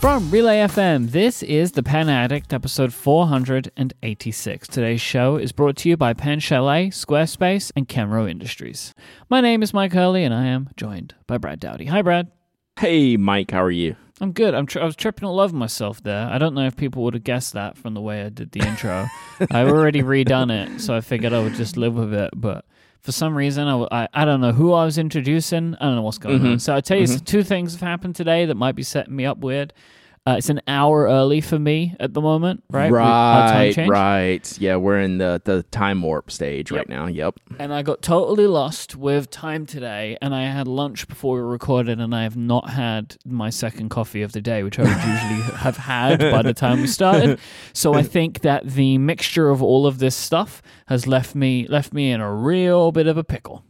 From Relay FM, this is The Pen Addict, episode 486. Today's show is brought to you by Pen Chalet, Squarespace, and Kenro Industries. My name is Myke Hurley, and I am joined by Brad Dowdy. Hi, Brad. Hey, Myke, how are you? I'm good. I'm tri- I was tripping all over myself there. I don't know if people would have guessed that from the way I did the intro. I've already redone it, so I figured I would just live with it. But for some reason, I I don't know who I was introducing. I don't know what's going mm-hmm. on. So I'll tell you, s- two things have happened today that might be setting me up weird. Uh, it's an hour early for me at the moment, right? We- our time Right, right. Yeah, we're in the, the time warp stage Yep. right now. Yep. and I got totally lost with time today. And I had lunch before we recorded, and I have not had my second coffee of the day, which I would usually have had by the time we started. So I think that the mixture of all of this stuff has left me left me in a real bit of a pickle.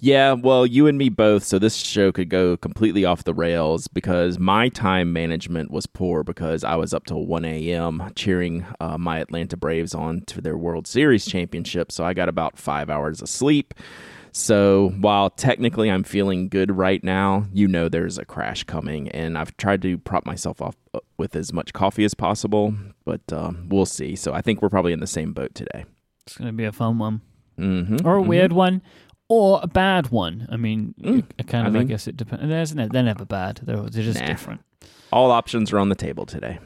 Yeah, well, you and me both. So this show could go completely off the rails because my time management was poor because I was up till 1 a.m. cheering uh, my Atlanta Braves on to their World Series championship. So I got about five hours of sleep. So while technically I'm feeling good right now, you know there's a crash coming, and I've tried to prop myself off uh, with as much coffee as possible, but uh, we'll see. So I think we're probably in the same boat today. It's going to be a fun one, Mm-hmm. or a weird one, or a bad one. I mean, Mm. I kind of, I, mean- guess it depends. They're never bad. They're, they're just Nah. different. All options are on the table today.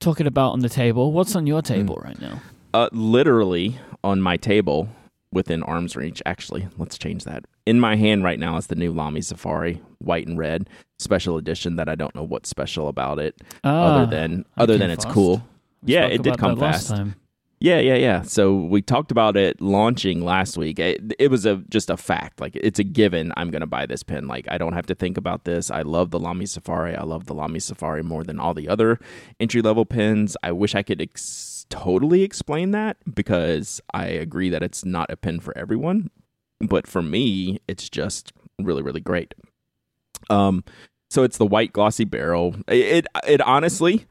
Talking about on the table, what's on your Hmm. table right now? Uh, literally on my table, within arm's reach. Actually, let's change that. In my hand right now is the new Lamy Safari, white and red special edition. That I don't know what's special about it, Ah, other than other than it's fast. cool. We Yeah, it did come fast. Time. Yeah, yeah, yeah. So we talked about it launching last week. It, it was a just a fact. Like it's a given. I'm gonna buy this pen. Like I don't have to think about this. I love the Lamy Safari. I love the Lamy Safari more than all the other entry level pens. I wish I could ex- totally explain that because I agree that it's not a pen for everyone. But for me, it's just really, really great. Um, so it's the white glossy barrel. It it, it honestly,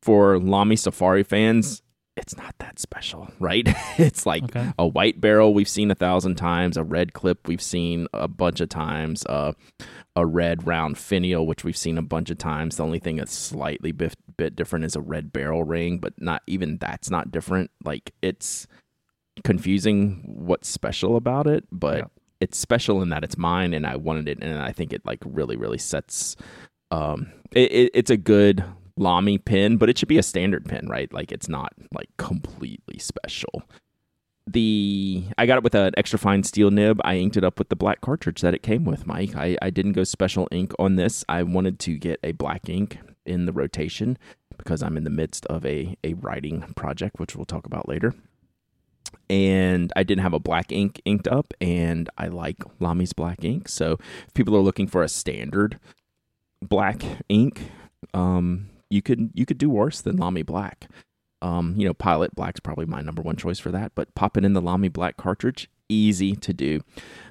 for Lamy Safari fans, it's not that special, right? it's like Okay. a white barrel we've seen a thousand times, a red clip we've seen a bunch of times, uh, a red round finial which we've seen a bunch of times. The only thing that's slightly bit, bit different is a red barrel ring, but not even that's not different. Like it's confusing what's special about it, but Yeah. it's special in that it's mine and I wanted it, and I think it like really really sets. Um, it, it, it's a good Lamy pin, but it should be a standard pin, right? Like it's not like completely special. The I got it with an extra fine steel nib. I inked it up with the black cartridge that it came with, Myke. I, I didn't go special ink on this. I wanted to get a black ink in the rotation because I'm in the midst of a, a writing project, which we'll talk about later. And I didn't have a black ink inked up, and I like Lamy's black ink. So if people are looking for a standard black ink, um, you could you could do worse than Lamy Black. Um, you know, Pilot Black's probably my number one choice for that, but pop it in the Lamy Black cartridge, easy to do.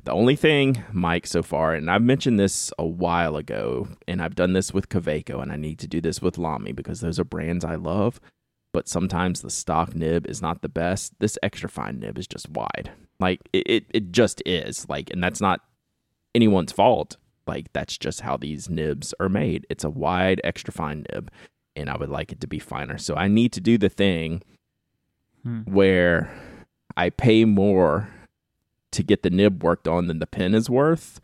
The only thing, Myke, so far, and I've mentioned this a while ago, and I've done this with Kaweco, and I need to do this with Lamy because those are brands I love. But sometimes the stock nib is not the best. This extra fine nib is just wide. Like it, it, it just is. Like, and that's not anyone's fault. Like that's just how these nibs are made. It's a wide extra fine nib and I would like it to be finer. So I need to do the thing Hmm. where I pay more to get the nib worked on than the pen is worth,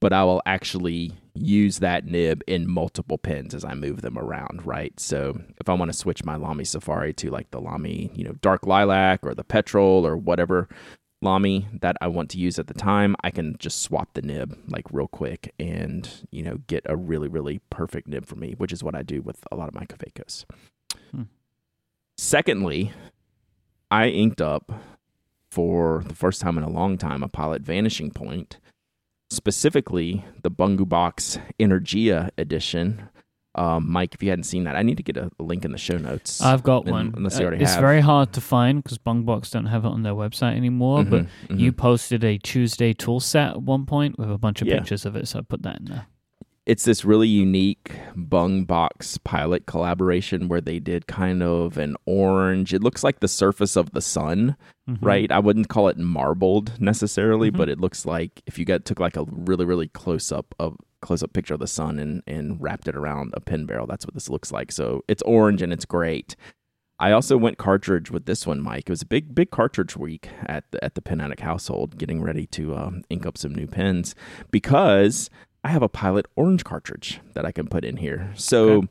but I will actually use that nib in multiple pens as I move them around, right? So if I want to switch my Lamy Safari to like the Lamy, you know, dark lilac or the petrol or whatever Lamy that I want to use at the time, I can just swap the nib like real quick and, you know, get a really, really perfect nib for me, which is what I do with a lot of my Kawecos. Hmm. Secondly, I inked up for the first time in a long time a Pilot Vanishing Point, specifically the Bungu Box Energeia edition. Um, Myke, if you hadn't seen that, I need to get a, link in the show notes. I've got Un- one. unless you already it's have. very hard to find because Bungubox don't have it on their website anymore. But Mhm, mhm. you posted a Tuesday tool set at one point with a bunch of Yeah. pictures of it, so I put that in there. it's this really unique Bungubox pilot collaboration where they did kind of an orange. It looks like the surface of the sun, Mhm. right? I wouldn't call it marbled necessarily, Mhm. but it looks like if you got took like a really really close up of close up picture of the sun and and wrapped it around a pen barrel. That's what this looks like. So it's orange and it's great. I also went cartridge with this one, Myke. It was a big, big cartridge week at the, at the Pen Addict household, getting ready to um, ink up some new pens because I have a Pilot orange cartridge that I can put in here. So okay.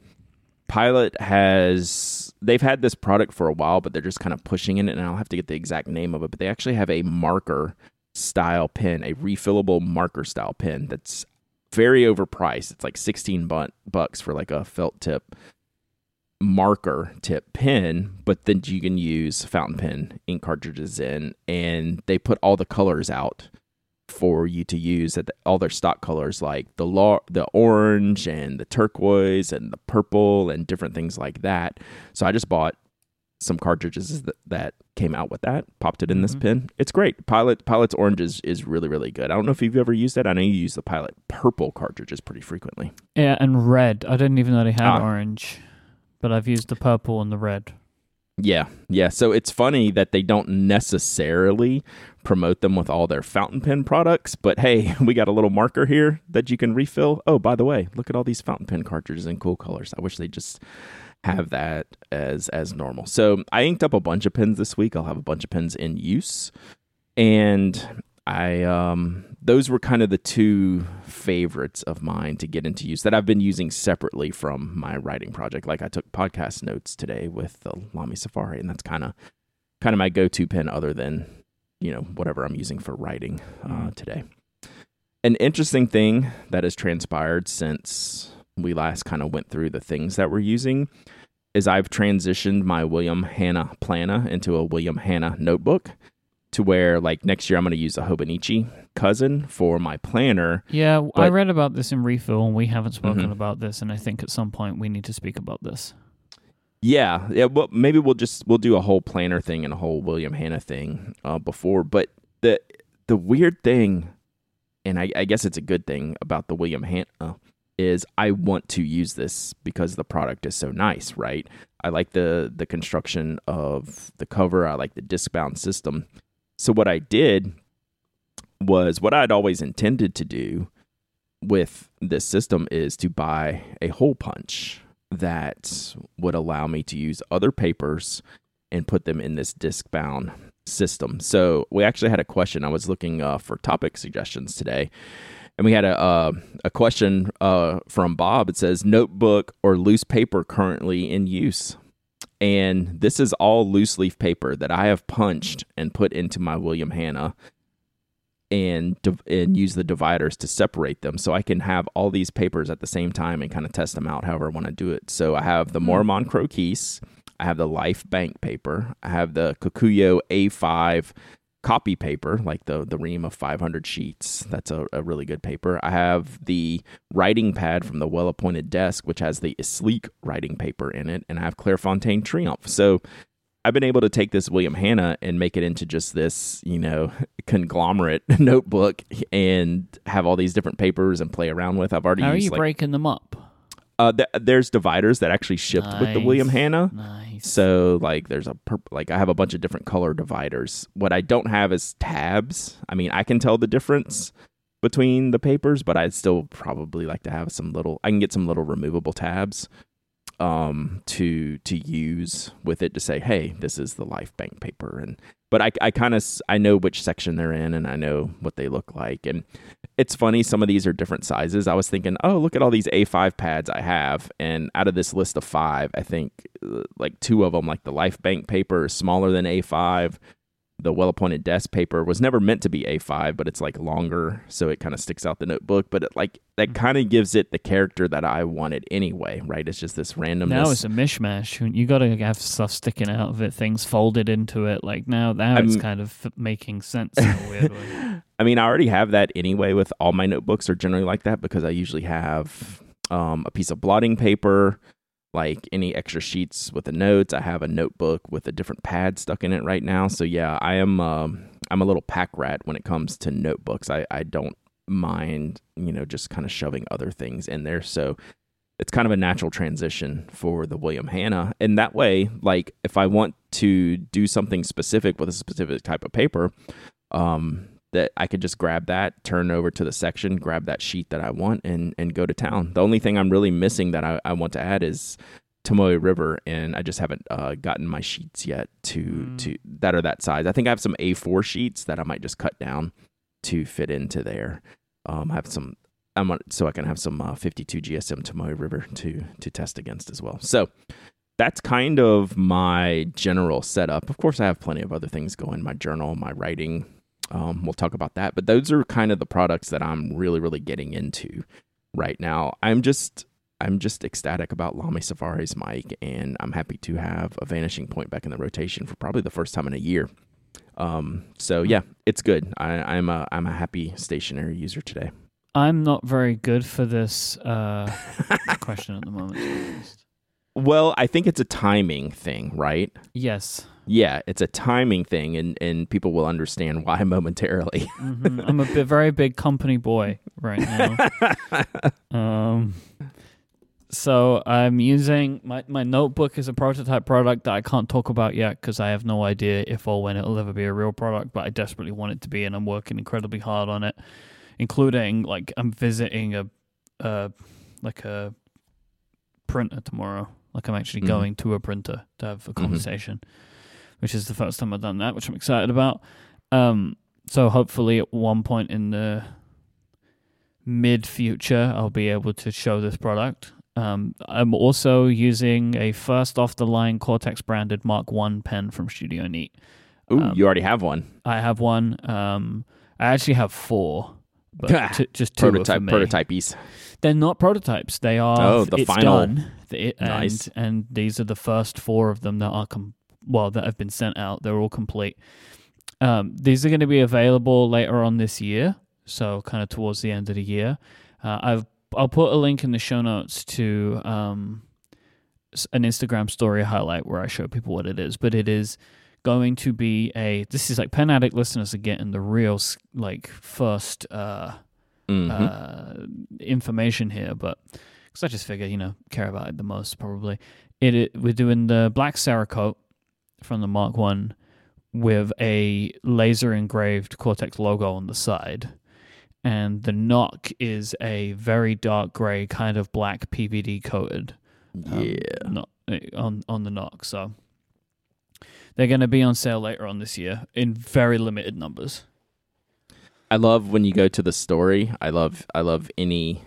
Pilot has they've had this product for a while, but they're just kind of pushing in it, and I'll have to get the exact name of it. But they actually have a marker style pen, a refillable marker style pen that's very overpriced. It's like sixteen bucks for like a felt tip marker tip pen, but then you can use fountain pen ink cartridges in, and they put all the colors out for you to use at the, all their stock colors like the law, the orange and the turquoise and the purple and different things like that. So I just bought some cartridges that, that came out with that, popped it in mm-hmm. this pen. It's great. Pilot Pilot's orange is, is really really good. I don't know if you've ever used that. I know you use the Pilot purple cartridges pretty frequently. Yeah, and red. I didn't even know they had ah. orange, but I've used the purple and the red. Yeah, yeah. So it's funny that they don't necessarily promote them with all their fountain pen products, but hey, we got a little marker here that you can refill. Oh, by the way, look at all these fountain pen cartridges in cool colors. I wish they just have that as as normal. So I inked up a bunch of pens this week. I'll have a bunch of pens in use, and I um those were kind of the two favorites of mine to get into use that I've been using separately from my writing project. Like I took podcast notes today with the Lamy Safari, and that's kind of kind of my go-to pen, other than you know whatever I'm using for writing uh, mm-hmm. today. An interesting thing that has transpired since we last kind of went through the things that we're using is I've transitioned my William Hannah Plana into a William Hannah notebook to where like next year I'm going to use a Hobonichi cousin for my planner. Yeah, but, I read about this in refill and we haven't spoken mm-hmm. about this and I think at some point we need to speak about this. Yeah, yeah. Well, maybe we'll just we'll do a whole planner thing and a whole William Hannah thing uh, before. But the the weird thing, and I, I guess it's a good thing about the William Hannah is I want to use this because the product is so nice, right? I like the the construction of the cover. I like the disc bound system. So what I did was what I'd always intended to do with this system is to buy a hole punch that would allow me to use other papers and put them in this disc bound system. So we actually had a question. I was looking uh, for topic suggestions today, and we had a uh, a question uh, from Bob. It says notebook or loose paper currently in use. And this is all loose leaf paper that I have punched and put into my William Hannah and and use the dividers to separate them so I can have all these papers at the same time and kind of test them out however I want to do it. So I have the hmm. Maruman Croquis, I have the Life Bank paper, I have the Kokuyo A5 copy paper, like the the ream of 500 sheets. That's a, a really good paper. I have the writing pad from the Well Appointed Desk, which has the sleek writing paper in it, and I have Clairefontaine Triomphe. So I've been able to take this William Hannah and make it into just this, you know, conglomerate notebook and have all these different papers and play around with. I've already How used, are you like, breaking them up? Uh, th- there's dividers that actually shipped nice. with the William Hannah. Nice. So like, there's a like I have a bunch of different color dividers. What I don't have is tabs. I mean, I can tell the difference between the papers, but I'd still probably like to have some little. I can get some little removable tabs um, to to use with it to say, hey, this is the Life Bank paper, and but I I kind of I know which section they're in, and I know what they look like, and it's funny some of these are different sizes. I was thinking, oh, look at all these A5 pads I have, and out of this list of five, I think uh, like two of them, like the Life Bank paper, is smaller than A5 the well appointed desk paper was never meant to be A5, but it's like longer, so it kind of sticks out the notebook. But it like that mm-hmm. kind of gives it the character that I wanted anyway, right? It's just this randomness. Now it's a mishmash. You got to have stuff sticking out of it, things folded into it. Like now, now I'm, it's kind of making sense in a weird way. I mean, I already have that anyway. With all my notebooks are generally like that because I usually have um, a piece of blotting paper like any extra sheets with the notes. I have a notebook with a different pad stuck in it right now. So yeah, I am um, I'm a little pack rat when it comes to notebooks. I, I don't mind, you know, just kind of shoving other things in there. So it's kind of a natural transition for the William Hannah. And that way, like if I want to do something specific with a specific type of paper, um, that I could just grab that, turn over to the section, grab that sheet that I want, and and go to town. The only thing I'm really missing that I, I want to add is Tomoe River, and I just haven't uh, gotten my sheets yet to Mm. to that are that size. I think I have some A4 sheets that I might just cut down to fit into there. Um, I have some. I'm on, so I can have some uh, 52 GSM Tomoe River to to test against as well. So that's kind of my general setup. Of course, I have plenty of other things going. My journal, my writing. Um, we'll talk about that. But those are kind of the products that I'm really, really getting into right now. I'm just I'm just ecstatic about Lamy Safari's mic, and I'm happy to have a Vanishing Point back in the rotation for probably the first time in a year. Um, so yeah, it's good. I, I'm a I'm a happy stationary user today. I'm not very good for this uh, question at the moment. To be honest. Well, I think it's a timing thing, right? Yes, Yeah, it's a timing thing, and and people will understand why momentarily. hmm I'm a bit, very big company boy right now. um, so I'm using my my notebook is a prototype product that I can't talk about yet because I have no idea if or when it'll ever be a real product. But I desperately want it to be, and I'm working incredibly hard on it, including like I'm visiting a, uh, like a printer tomorrow. Like I'm actually Mhm. going to a printer to have a conversation, which is the first time I've done that, which I'm excited about. Um, so hopefully at one point in the mid future, I'll be able to show this product. Um, I'm also using a first off the line Cortex branded Mark One pen from Studio Neat. Ooh, Um, you already have one. I have one. Um, I actually have four, but t- just two Prototype prototypes. They're not prototypes. They are. Oh, the final. Done. The- and, Nice. And these are the first four of them that are com- well that have been sent out. They're all complete. Um, these are going to be available later on this year, so kind of towards the end of the year. Uh, I've I'll put a link in the show notes to um, an Instagram story highlight where I show people what it is. But it is going to be a. This is like Pen Addict listeners are getting the real like first. Uh, Mhm. uh, information here, but because I just figure, you know, care about it the most probably. It, it we're doing the black Cerakote from the Mark One with a laser engraved Cortex logo on the side, and the knock is a very dark gray kind of black PVD coated. um, yeah. no- on on the knock. So they're going to be on sale later on this year in very limited numbers. I love when you go to the story. I love I love any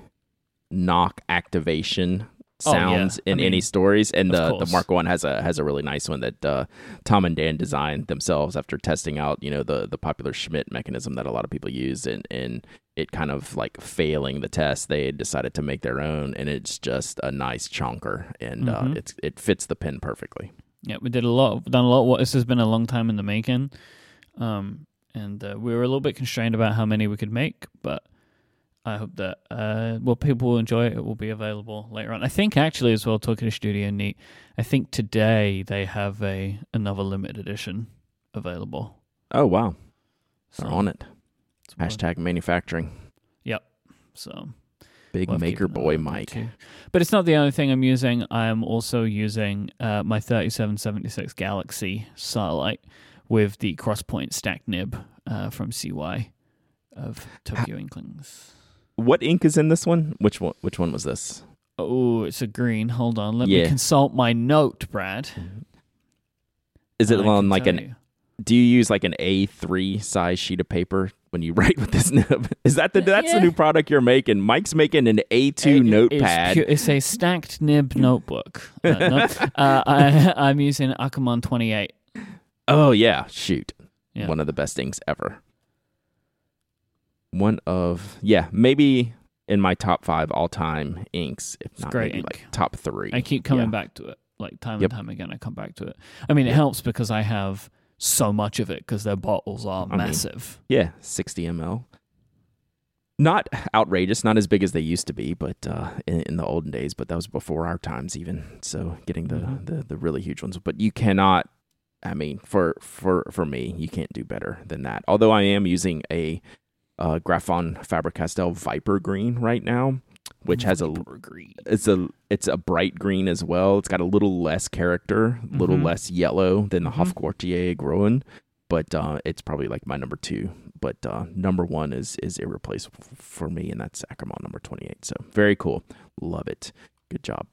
knock activation Oh, yeah. sounds I in mean, any stories, and the the. Mark One has a has a really nice one that uh, Tom and Dan designed themselves after testing out you know the the popular Schmidt mechanism that a lot of people use, and and it kind of like failing the test, they decided to make their own, and it's just a nice chonker, and uh, Mhm. it's it fits the pin perfectly. Yeah, we did a lot. Done a lot. What this has been a long time in the making, um, and uh, we were a little bit constrained about how many we could make. But I hope that uh, well, people will enjoy it. It will be available later on. I think actually as well. Talking to Studio Neat, I think today they have a another limited edition available. Oh wow, So they're on it. Hashtag manufacturing. Yep. So Big worth maker keeping an eye boy on that Myke. too. But it's not the only thing I'm using. I am also using uh, my 3776 Galaxy Starlight with the Crosspoint stack nib uh, from CY of Tokyo Inklings. What ink is in this one? Which one? Which one was this? Oh, it's a green. Hold on. Let Yeah. me consult my note, Brad. Is it on like an? you. Do you use like an A3 size sheet of paper when you write with this nib? Is that the that's the new product you're making? Myke's making an A2 It- notepad. It's, it's a stacked nib notebook. Uh, no, uh, I, I'm using Akkerman 28. oh yeah, shoot, Yeah. one of the best things ever. One of yeah, maybe in my top five all time inks, if It's not great maybe ink. like top three. I keep coming Yeah. back to it, like time Yep. and time again. I come back to it. I mean, it helps because I have so much of it because their bottles are I mean, massive. Yeah, 60 ml. Not outrageous, not as big as they used to be, but uh, in, in the olden days. But that was before our times, even. So getting the, Mhm. the the really huge ones, but you cannot. I mean, for for for me, you can't do better than that. Although I am using a uh, Graf von Faber Castell Viper Green right now, which has a green. it's a it's a bright green as well. It's got a little less character, a little Mhm. less yellow than the Mhm. Hofkwartier Groen. but uh, it's probably like my number two. But uh, number one is is irreplaceable for me, and that's Akkerman number twenty eight. So very cool, love it. Good job.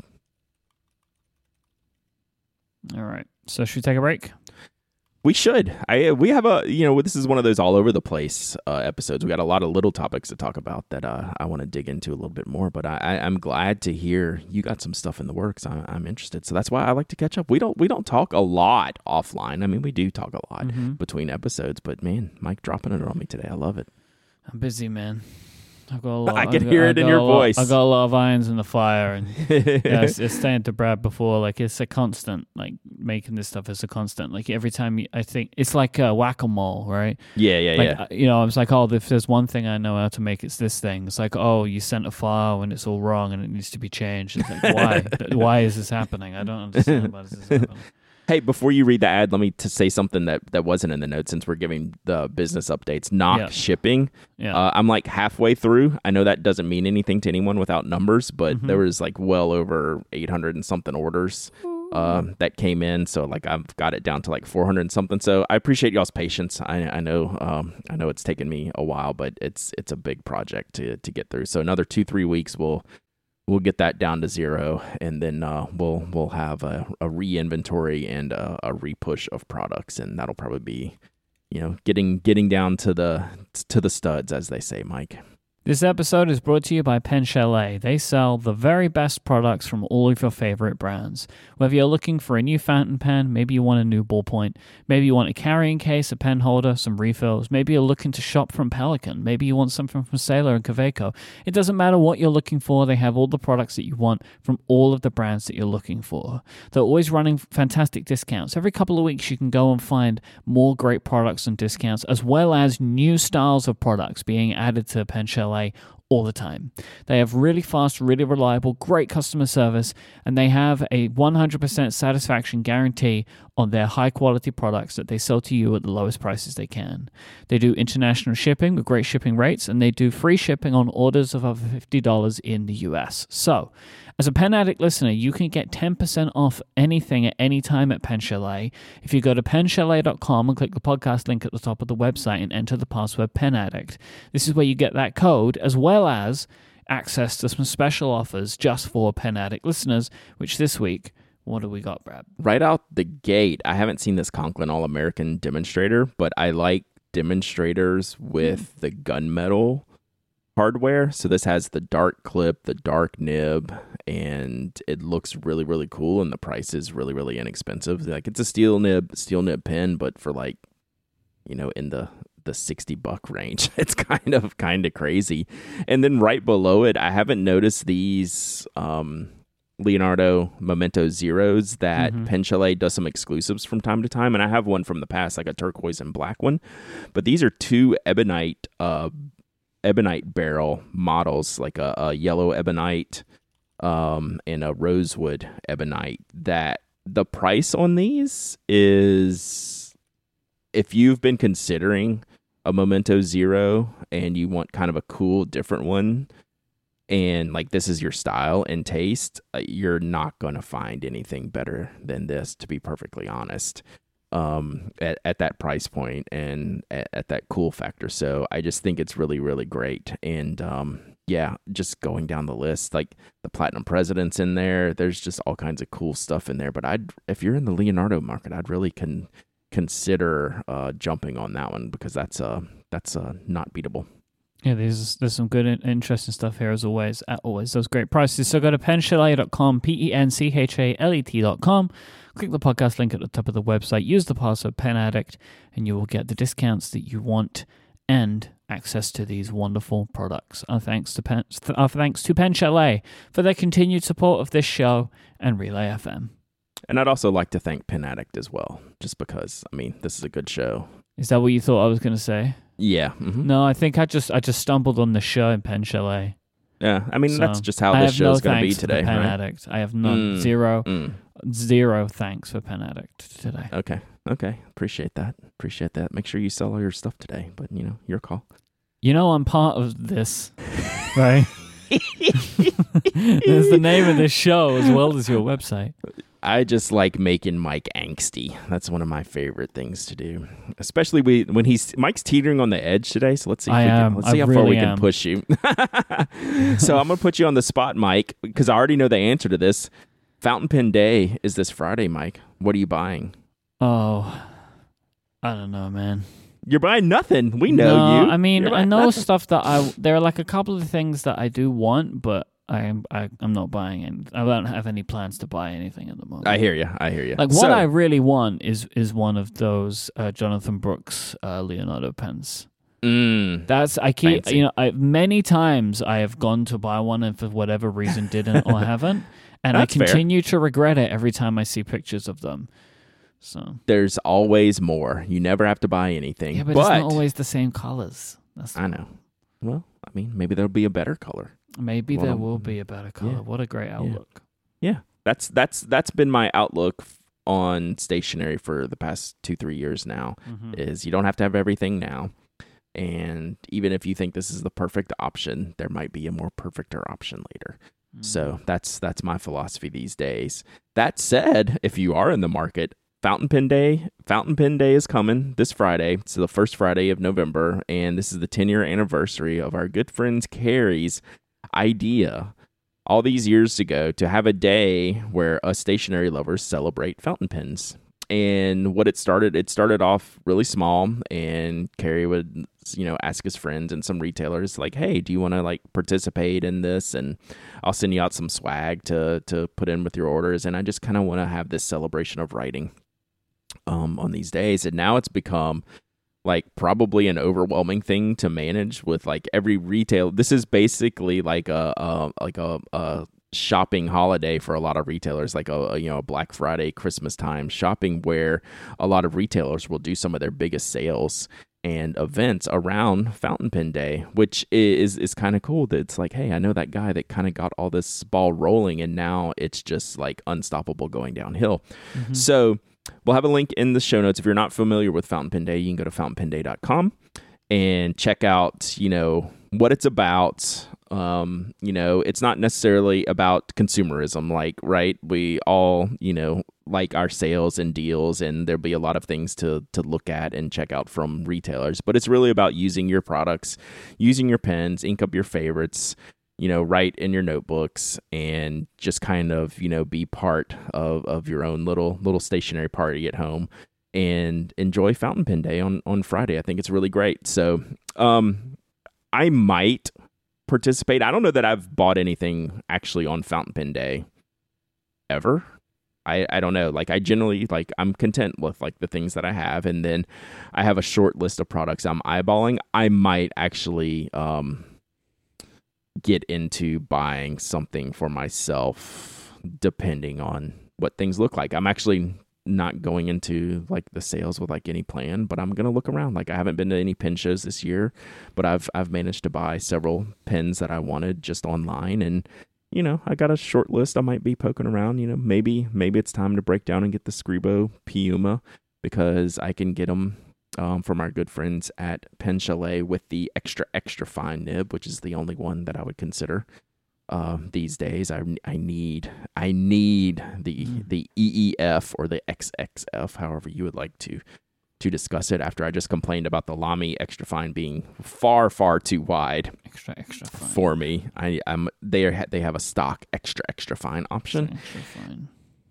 All right. So should we take a break? We should. I we have a you know this is one of those all over the place uh, episodes. We got a lot of little topics to talk about that uh, I want to dig into a little bit more. But I, I am glad to hear you got some stuff in the works. I, I'm interested, so that's why I like to catch up. We don't we don't talk a lot offline. I mean, we do talk a lot Mhm. between episodes, but man, Myke dropping it on me today. I love it. I'm busy, man. I've got a lot. I can got- hear I've it in your lot- voice. I got a lot of irons in the fire, and yeah, it's, it's saying to Brad before, like it's a constant. Like making this stuff is a constant. Like every time you, I think it's like uh, whack a mole, right? yeah, yeah, Like yeah. you know, I was like, oh, if there's one thing I know how to make, it's this thing. It's like, oh, you sent a file and it's all wrong and it needs to be changed. It's like, why? Why is this happening? I don't understand why this is happening. Hey, before you read the ad, let me to say something that, that wasn't in the notes since we're giving the business updates. Knock Yeah. shipping. Yeah. Uh, I'm like halfway through. I know that doesn't mean anything to anyone without numbers, but Mhm. there was like well over 800 and something orders um, that came in. So like I've got it down to like 400 and something. So I appreciate y'all's patience. I, I know um, I know it's taken me a while, but it's it's a big project to to get through. So another two three weeks we'll we'll get that down to zero, and then uh, we'll we'll have a, a re-inventory and a, a repush of products, and that'll probably be you know getting getting down to the to the studs as they say, Myke. This episode is brought to you by Pen Chalet. They sell the very best products from all of your favorite brands. Whether you're looking for a new fountain pen, maybe you want a new ballpoint, maybe you want a carrying case, a pen holder, some refills, maybe you're looking to shop from Pelikan, maybe you want something from Sailor and Kaweco. It doesn't matter what you're looking for, they have all the products that you want from all of the brands that you're looking for. They're always running fantastic discounts. Every couple of weeks, you can go and find more great products and discounts, as well as new styles of products being added to Pen Chalet all the time. They have really fast, really reliable, great customer service, and they have a 100% satisfaction guarantee on their high quality products that they sell to you at the lowest prices they can. They do international shipping with great shipping rates, and they do free shipping on orders of over $50 in the US. So, as a Pen Addict listener, you can get 10% off anything at any time at Pen Chalet if you go to penchalet.com and click the podcast link at the top of the website and enter the password Pen Addict. This is where you get that code as well as access to some special offers just for Pen Addict listeners, which this week, what do we got, Brad? right out the gate, I haven't seen this Conklin All American demonstrator, but I like demonstrators with the gunmetal hardware. So this has the dark clip, the dark nib, and it looks really, really cool. And the price is really, really inexpensive. Like it's a steel nib, steel nib pen, but for like, you know, in the the 60 buck range. It's kind of kind of crazy. And then right below it, I haven't noticed these um Leonardo Momento Zeros that Mhm. Pen Chalet does some exclusives from time to time, and I have one from the past, like a turquoise and black one. But these are two ebonite, uh, ebonite barrel models, like a, a yellow ebonite, um, and a rosewood ebonite. That the price on these is, if you've been considering a Momento Zero and you want kind of a cool, different one, and like this is your style and taste, uh, you're not going to find anything better than this, to be perfectly honest. Um, at, at that price point and at, at that cool factor. So I just think it's really, really great. And um, yeah, just going down the list, like the Platinum President's in there. There's just all kinds of cool stuff in there. But I'd, if you're in the Leonardo market, I'd really can consider uh, jumping on that one because that's uh that's uh not beatable. Yeah, there's there's some good and interesting stuff here as always. At always, those great prices. So go to penchalet.com, p e n c h a l e t.com. Click the podcast link at the top of the website. Use the password Pen Addict, and you will get the discounts that you want and access to these wonderful products. Our thanks to Pen, our thanks to Pen Chalet for their continued support of this show and Relay FM. And I'd also like to thank Pen Addict as well, just because I mean this is a good show. Is that what you thought I was going to say? Yeah, mhm. No, I think I just I just stumbled on the show in Pen Chalet. yeah. I mean that's just how I this have no show's going to be thanks for today, Pen right? Addict. I have none, Mm. zero, Mm. zero thanks for Pen Addict today. Okay, okay. Appreciate that. Appreciate that. Make sure you sell all your stuff today, but you know your call. You know, I'm part of this, right? There's the name of this show as well as your website. I just like making Myke angsty. That's one of my favorite things to do, especially we, when he's Myke's teetering on the edge today. So let's see. If I we can, am. let's see I how far we really can push you. so I'm gonna put you on the spot, Myke, because I already know the answer to this. Fountain Pen Day is this Friday, Myke. What are you buying? Oh, I don't know, man. You're buying nothing. We know no, you. I mean, I know nothing. stuff that I. There are like a couple of things that I do want, but I am. I, I'm not buying any. I don't have any plans to buy anything at the moment. I hear you. I hear you. Like what So- I really want is is one of those uh, Jonathan Brooks uh, Leonardo pens. Mm, That's I keep Fancy. you know I, many times I have gone to buy one and for whatever reason didn't or haven't, and I fair. continue to regret it every time I see pictures of them. So there's always more. You never have to buy anything. yeah, but, it's not always the same colors. That's I know. Well, I mean, maybe there'll be a better color. Maybe Well, there will be a better color. yeah. What a great outlook. Yeah. That's that's that's been my outlook on stationery for the past two three years now. Mhm. Is you don't have to have everything now, and even if you think this is the perfect option, there might be a more perfecter option later. Mm. So that's that's my philosophy these days. That said, if you are in the market, Fountain Pen Day, Fountain Pen Day is coming this Friday. It's the first Friday of November, and this is the 10 year anniversary of our good friends Cary's idea all these years ago to have a day where us stationery lovers celebrate fountain pens. And what it started, it started off really small, and Cary would, you know, ask his friends and some retailers, like, "Hey, do you want to like participate in this?" And I'll send you out some swag to to put in with your orders. And I just kind of want to have this celebration of writing um, on these days. And now it's become like probably an overwhelming thing to manage with like every retail. This is basically like a, a like a, a shopping holiday for a lot of retailers, like a, you know Black Friday, Christmas time shopping, where a lot of retailers will do some of their biggest sales and events around Fountain Pen Day, which is is kind of cool. That it's like, hey, I know that guy that kind of got all this ball rolling, and now it's just like unstoppable going downhill. Mhm. So we'll have a link in the show notes. If you're not familiar with Fountain Pen Day, you can go to fountainpenday.com and check out, you know, what it's about. Um, you know, it's not necessarily about consumerism, like, right? We all, you know, like our sales and deals, and there'll be a lot of things to to look at and check out from retailers. But it's really about using your products, using your pens, ink up your favorites, you know, write in your notebooks and just kind of, you know, be part of, of your own little little stationary party at home and enjoy Fountain Pen Day on, on Friday. I think it's really great. So um I might participate. I don't know that I've bought anything actually on Fountain Pen Day ever. I, I don't know. Like I generally like I'm content with like the things that I have and then I have a short list of products I'm eyeballing. I might actually um get into buying something for myself depending on what things look like. I'm actually not going into like the sales with like any plan, but I'm gonna look around. Like I haven't been to any pen shows this year, but I've I've managed to buy several pens that I wanted just online and you know, I got a short list I might be poking around, you know, maybe maybe it's time to break down and get the Scribo Piuma because I can get them um, from our good friends at Pen Chalet with the extra extra fine nib, which is the only one that I would consider um, these days. I I need I need the Mm. the EEF or the XXF, however you would like to to discuss it. After I just complained about the Lamy extra fine being far far too wide extra extra fine. for me, I I'm they are they have a stock extra extra fine option. Extra fine.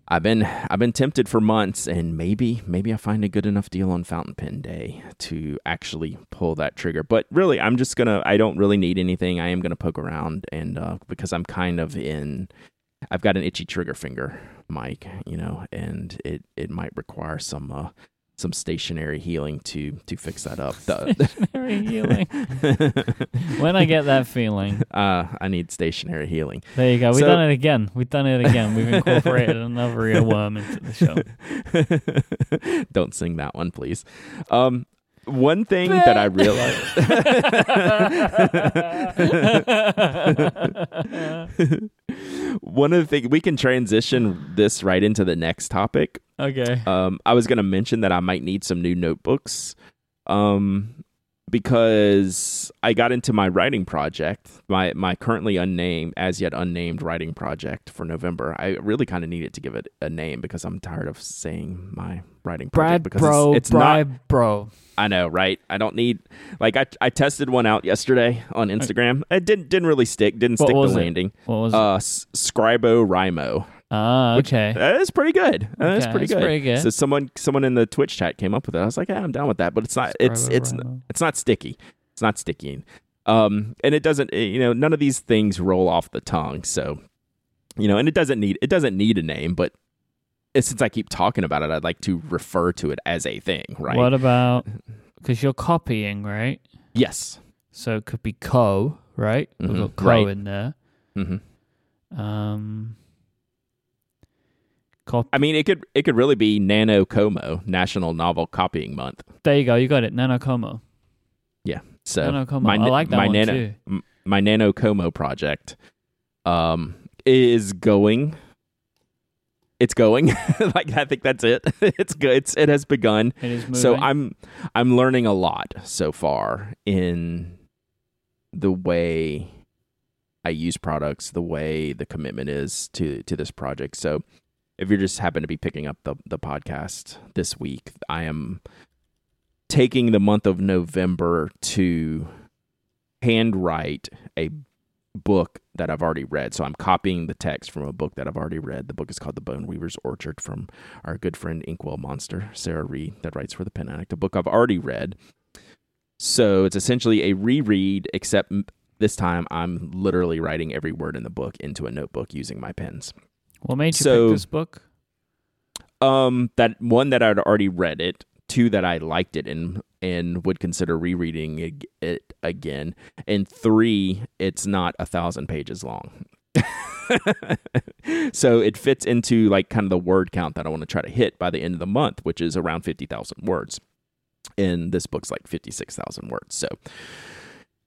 I've been I've been tempted for months, and maybe maybe I find a good enough deal on Fountain Pen Day to actually pull that trigger. But really, I'm just gonna I don't really need anything. I am gonna poke around, and uh, because I'm kind of in, I've got an itchy trigger finger, Myke. You know, and it it might require some uh, some stationary healing to to fix that up. Stationary healing. When I get that feeling, uh, I need stationary healing. there you go. We've So- done it again. We've done it again. We've incorporated another earworm into the show. Don't sing that one, please. Um, one thing that I realized. One of the things we can transition this right into the next topic. okay. Um, I was going to mention that I might need some new notebooks. Um, because I got into my writing project, my my currently unnamed, as yet unnamed writing project for November. I really kind of needed to give it a name because I'm tired of saying my writing project Brad, because bro, it's, it's Brad, not. bro. I know, right? I don't need like I I tested one out yesterday on Instagram. It didn't didn't really stick. Didn't What stick the it? landing. What was it? Uh, S- Scribo Rimo. Ah, okay. That is pretty good. That is Okay, pretty that's good. pretty good. So someone someone in the Twitch chat came up with it. I was like, yeah, I'm down with that. But it's not. It's it's Rimo. it's not sticky. It's not sticky. Um, and it doesn't. You know, none of these things roll off the tongue. So, you know, and it doesn't need it doesn't need a name. But since I keep talking about it, I'd like to refer to it as a thing. Right. What about because you're copying, right? yes. So it could be co, right? We've Mhm, got co right. in there. hmm Um, I mean, it could it could really be NaNoCoMo National Novel Copying Month. There you go. You got it. NaNoCoMo. Yeah. So NaNoCoMo. my I like that my one nano, too. m- my NaNoCoMo project um is going it's going like I think that's it it's good it's, it has begun It is moving. so I'm I'm learning a lot so far in the way I use products the way the commitment is to to this project so if you're just happen to be picking up the the podcast this week I am taking the month of November to handwrite a book that I've already read. So I'm copying the text from a book that I've already read. The book is called The Bone Weaver's Orchard from our good friend Inkwell Monster, Sarah Read, that writes for the Pen Addict, a book I've already read. So it's essentially a reread, except this time I'm literally writing every word in the book into a notebook using my pens. What made you so- pick this book? Um, that one that I'd already read it, two that I liked it and and would consider rereading ag- it again, and three, it's not a thousand pages long. so it fits into like kind of the word count that I want to try to hit by the end of the month, which is around fifty thousand words. And this book's like fifty six thousand words, so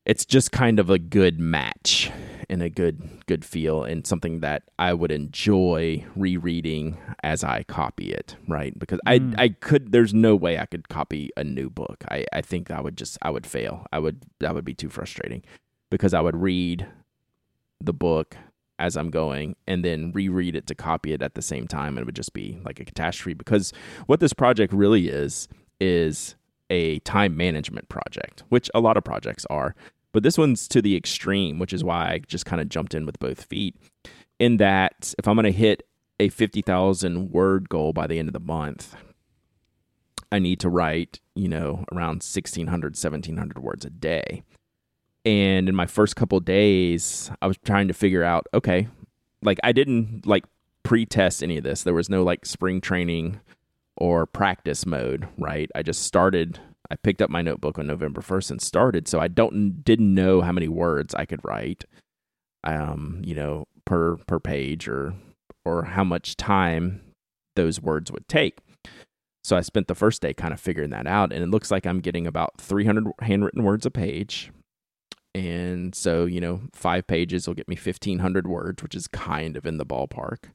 it's just kind of a good match and a good good feel and something that I would enjoy rereading as I copy it, right? Because Mm. I I could there's no way I could copy a new book. I I think I would just I would fail. I would that would be too frustrating because I would read the book as I'm going and then reread it to copy it at the same time and it would just be like a catastrophe because what this project really is is a time management project, which a lot of projects are. But this one's to the extreme, which is why I just kind of jumped in with both feet. In that, if I'm going to hit a 50,000 word goal by the end of the month, I need to write, you know, around 1,600, 1,700 words a day. And in my first couple days, I was trying to figure out, okay, like I didn't like pre-test any of this. There was no like spring training or practice mode, right? I just started I picked up my notebook on November 1st and started, so I don't didn't know how many words I could write um, you know, per per page or or how much time those words would take. So I spent the first day kind of figuring that out and it looks like I'm getting about 300 handwritten words a page. And so, you know, 5 pages will get me 1500 words, which is kind of in the ballpark.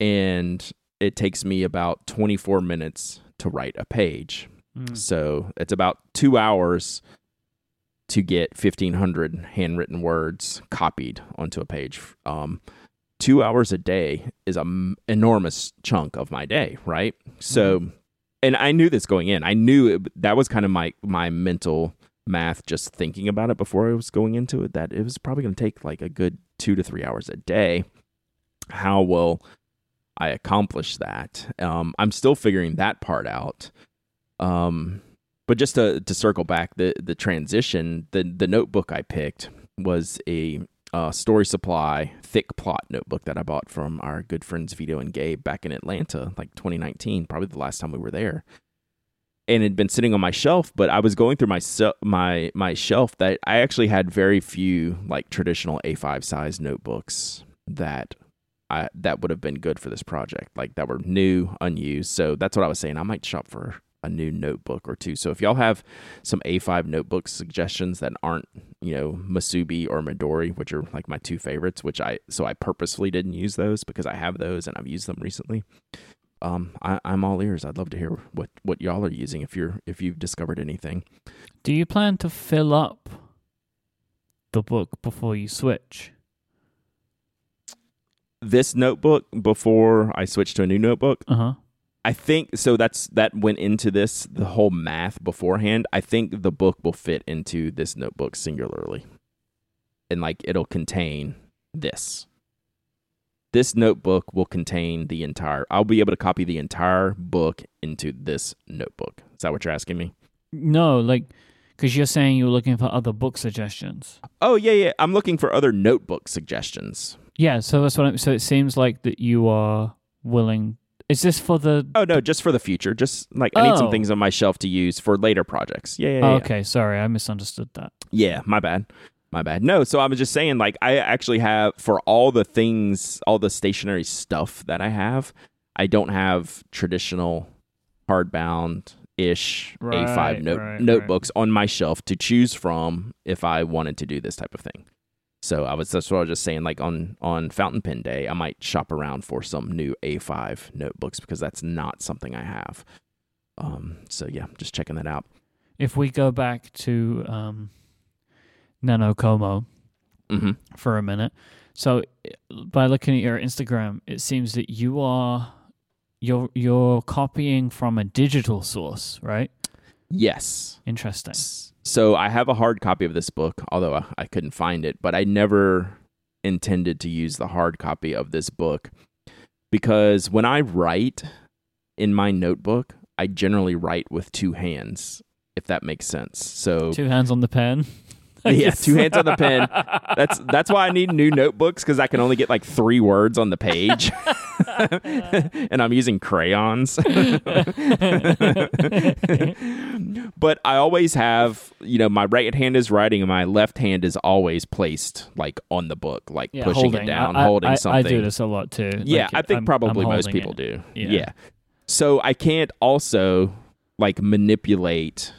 And it takes me about 24 minutes to write a page. Mm. So it's about two hours to get 1,500 handwritten words copied onto a page. Um, two hours a day is an enormous chunk of my day, right? So, and I knew this going in. I knew it, that was kind of my my mental math just thinking about it before I was going into it that it was probably going to take like a good two to three hours a day. How will I accomplish that? Um, I'm still figuring that part out. Um, but just to, to circle back, the the transition, the the notebook I picked was a uh, Story Supply thick plot notebook that I bought from our good friends Vito and Gabe back in Atlanta, like 2019, probably the last time we were there. And it had been sitting on my shelf, but I was going through my my my shelf that I actually had very few like traditional A5 size notebooks that I that would have been good for this project, like that were new, unused. So that's what I was saying. I might shop for a new notebook or two. So if y'all have some A5 notebook suggestions that aren't, you know, Musubi or Midori, which are like my two favorites, which I so I purposefully didn't use those because I have those and I've used them recently. um, I, I'm all ears. I'd love to hear what what y'all are using if you're if you've discovered anything. Do you plan to fill up the book before you switch? This notebook before I switch to a new notebook, Uh huh. I think so. That's that went into this the whole math beforehand. I think the book will fit into this notebook singularly, and like it'll contain this. This notebook will contain the entire. I'll be able to copy the entire book into this notebook. Is that what you're asking me? No, like, because you're saying you're looking for other book suggestions. Oh yeah, yeah. I'm looking for other notebook suggestions. Yeah, so that's what. I'm, so it seems like that you are willing. Is this for the? Oh no, just for the future. Just like I need some Oh. things on my shelf to use for later projects. Yeah, yeah, Oh, okay, sorry, I misunderstood that. Yeah, my bad. My bad. No, so I was just saying, like, I actually have for all the things, all the stationery stuff that I have, I don't have traditional hardbound ish Right, A5 note, right, notebooks on my shelf to choose from if I wanted to do this type of thing. So I was that's what I was just saying. Like on on Fountain Pen Day, I might shop around for some new A5 notebooks because that's not something I have. Um. So yeah, just checking that out. If we go back to um, NaNoCoMo hmm for a minute, so by looking at your Instagram, it seems that you are you're you're copying from a digital source, right? Yes. Interesting. S- So I have a hard copy of this book, although I, couldn't find it, but I never intended to use the hard copy of this book because when I write in my notebook, I generally write with two hands, if that makes sense. So Two hands on the pen. Yeah, two hands on the pen. that's that's why I need new notebooks because I can only get like three words on the page, and I'm using crayons. but I always have, you know, my right hand is writing and my left hand is always placed like on the book, like Yeah, pushing holding. it down, I- holding I, something. I do this a lot too. Yeah, Like, I think I'm- probably I'm most people it. do. Yeah. Yeah. So I can't also like manipulate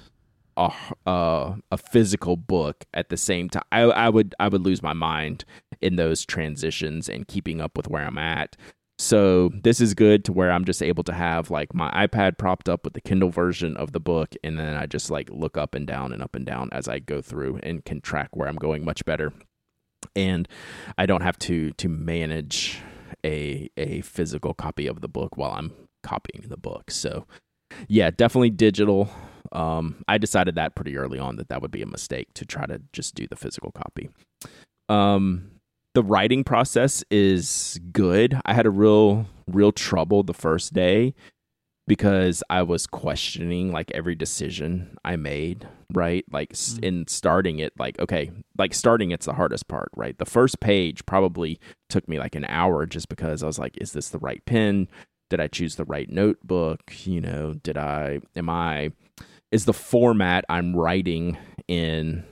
a uh, a physical book at the same time. I, I would I would lose my mind in those transitions and keeping up with where I'm at. So this is good to where I'm just able to have like my iPad propped up with the Kindle version of the book, and then I just like look up and down and up and down as I go through and can track where I'm going much better. And I don't have to to manage a a physical copy of the book while I'm copying the book. So yeah, definitely digital. Um, I decided that pretty early on that that would be a mistake to try to just do the physical copy. Um, the writing process is good. I had a real real trouble the first day because I was questioning like every decision I made, right? Like s Mm. in starting it like okay, like starting it's the hardest part, right? The first page probably took me like an hour just because I was like is this the right pen? Did I choose the right notebook? You know, did I am I is the format I'm writing in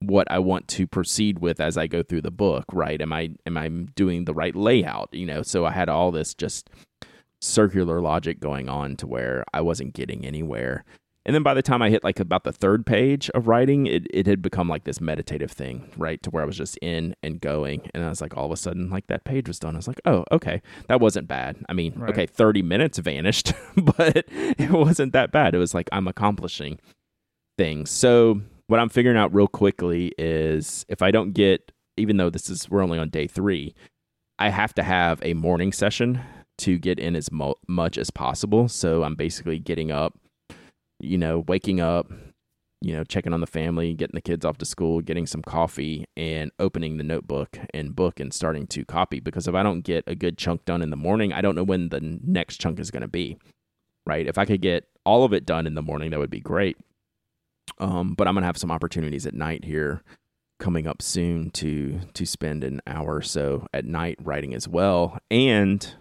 what I want to proceed with as I go through the book, right? Am I am I doing the right layout? You know, so I had all this just circular logic going on to where I wasn't getting anywhere. And then by the time I hit like about the third page of writing, it, it had become like this meditative thing, right? To where I was just in and going. And I was like, all of a sudden, like that page was done. I was like, oh, okay, that wasn't bad. I mean, Right. okay, 30 minutes vanished, but it wasn't that bad. It was like I'm accomplishing things. So what I'm figuring out real quickly is if I don't get, even though this is, we're only on day three, I have to have a morning session to get in as mo- much as possible. So I'm basically getting up, you know, waking up, you know, checking on the family, getting the kids off to school, getting some coffee, and opening the notebook and book and starting to copy. Because if I don't get a good chunk done in the morning, I don't know when the next chunk is going to be. Right? If I could get all of it done in the morning, that would be great. Um, but I'm gonna have some opportunities at night here coming up soon to to spend an hour or so at night writing as well. And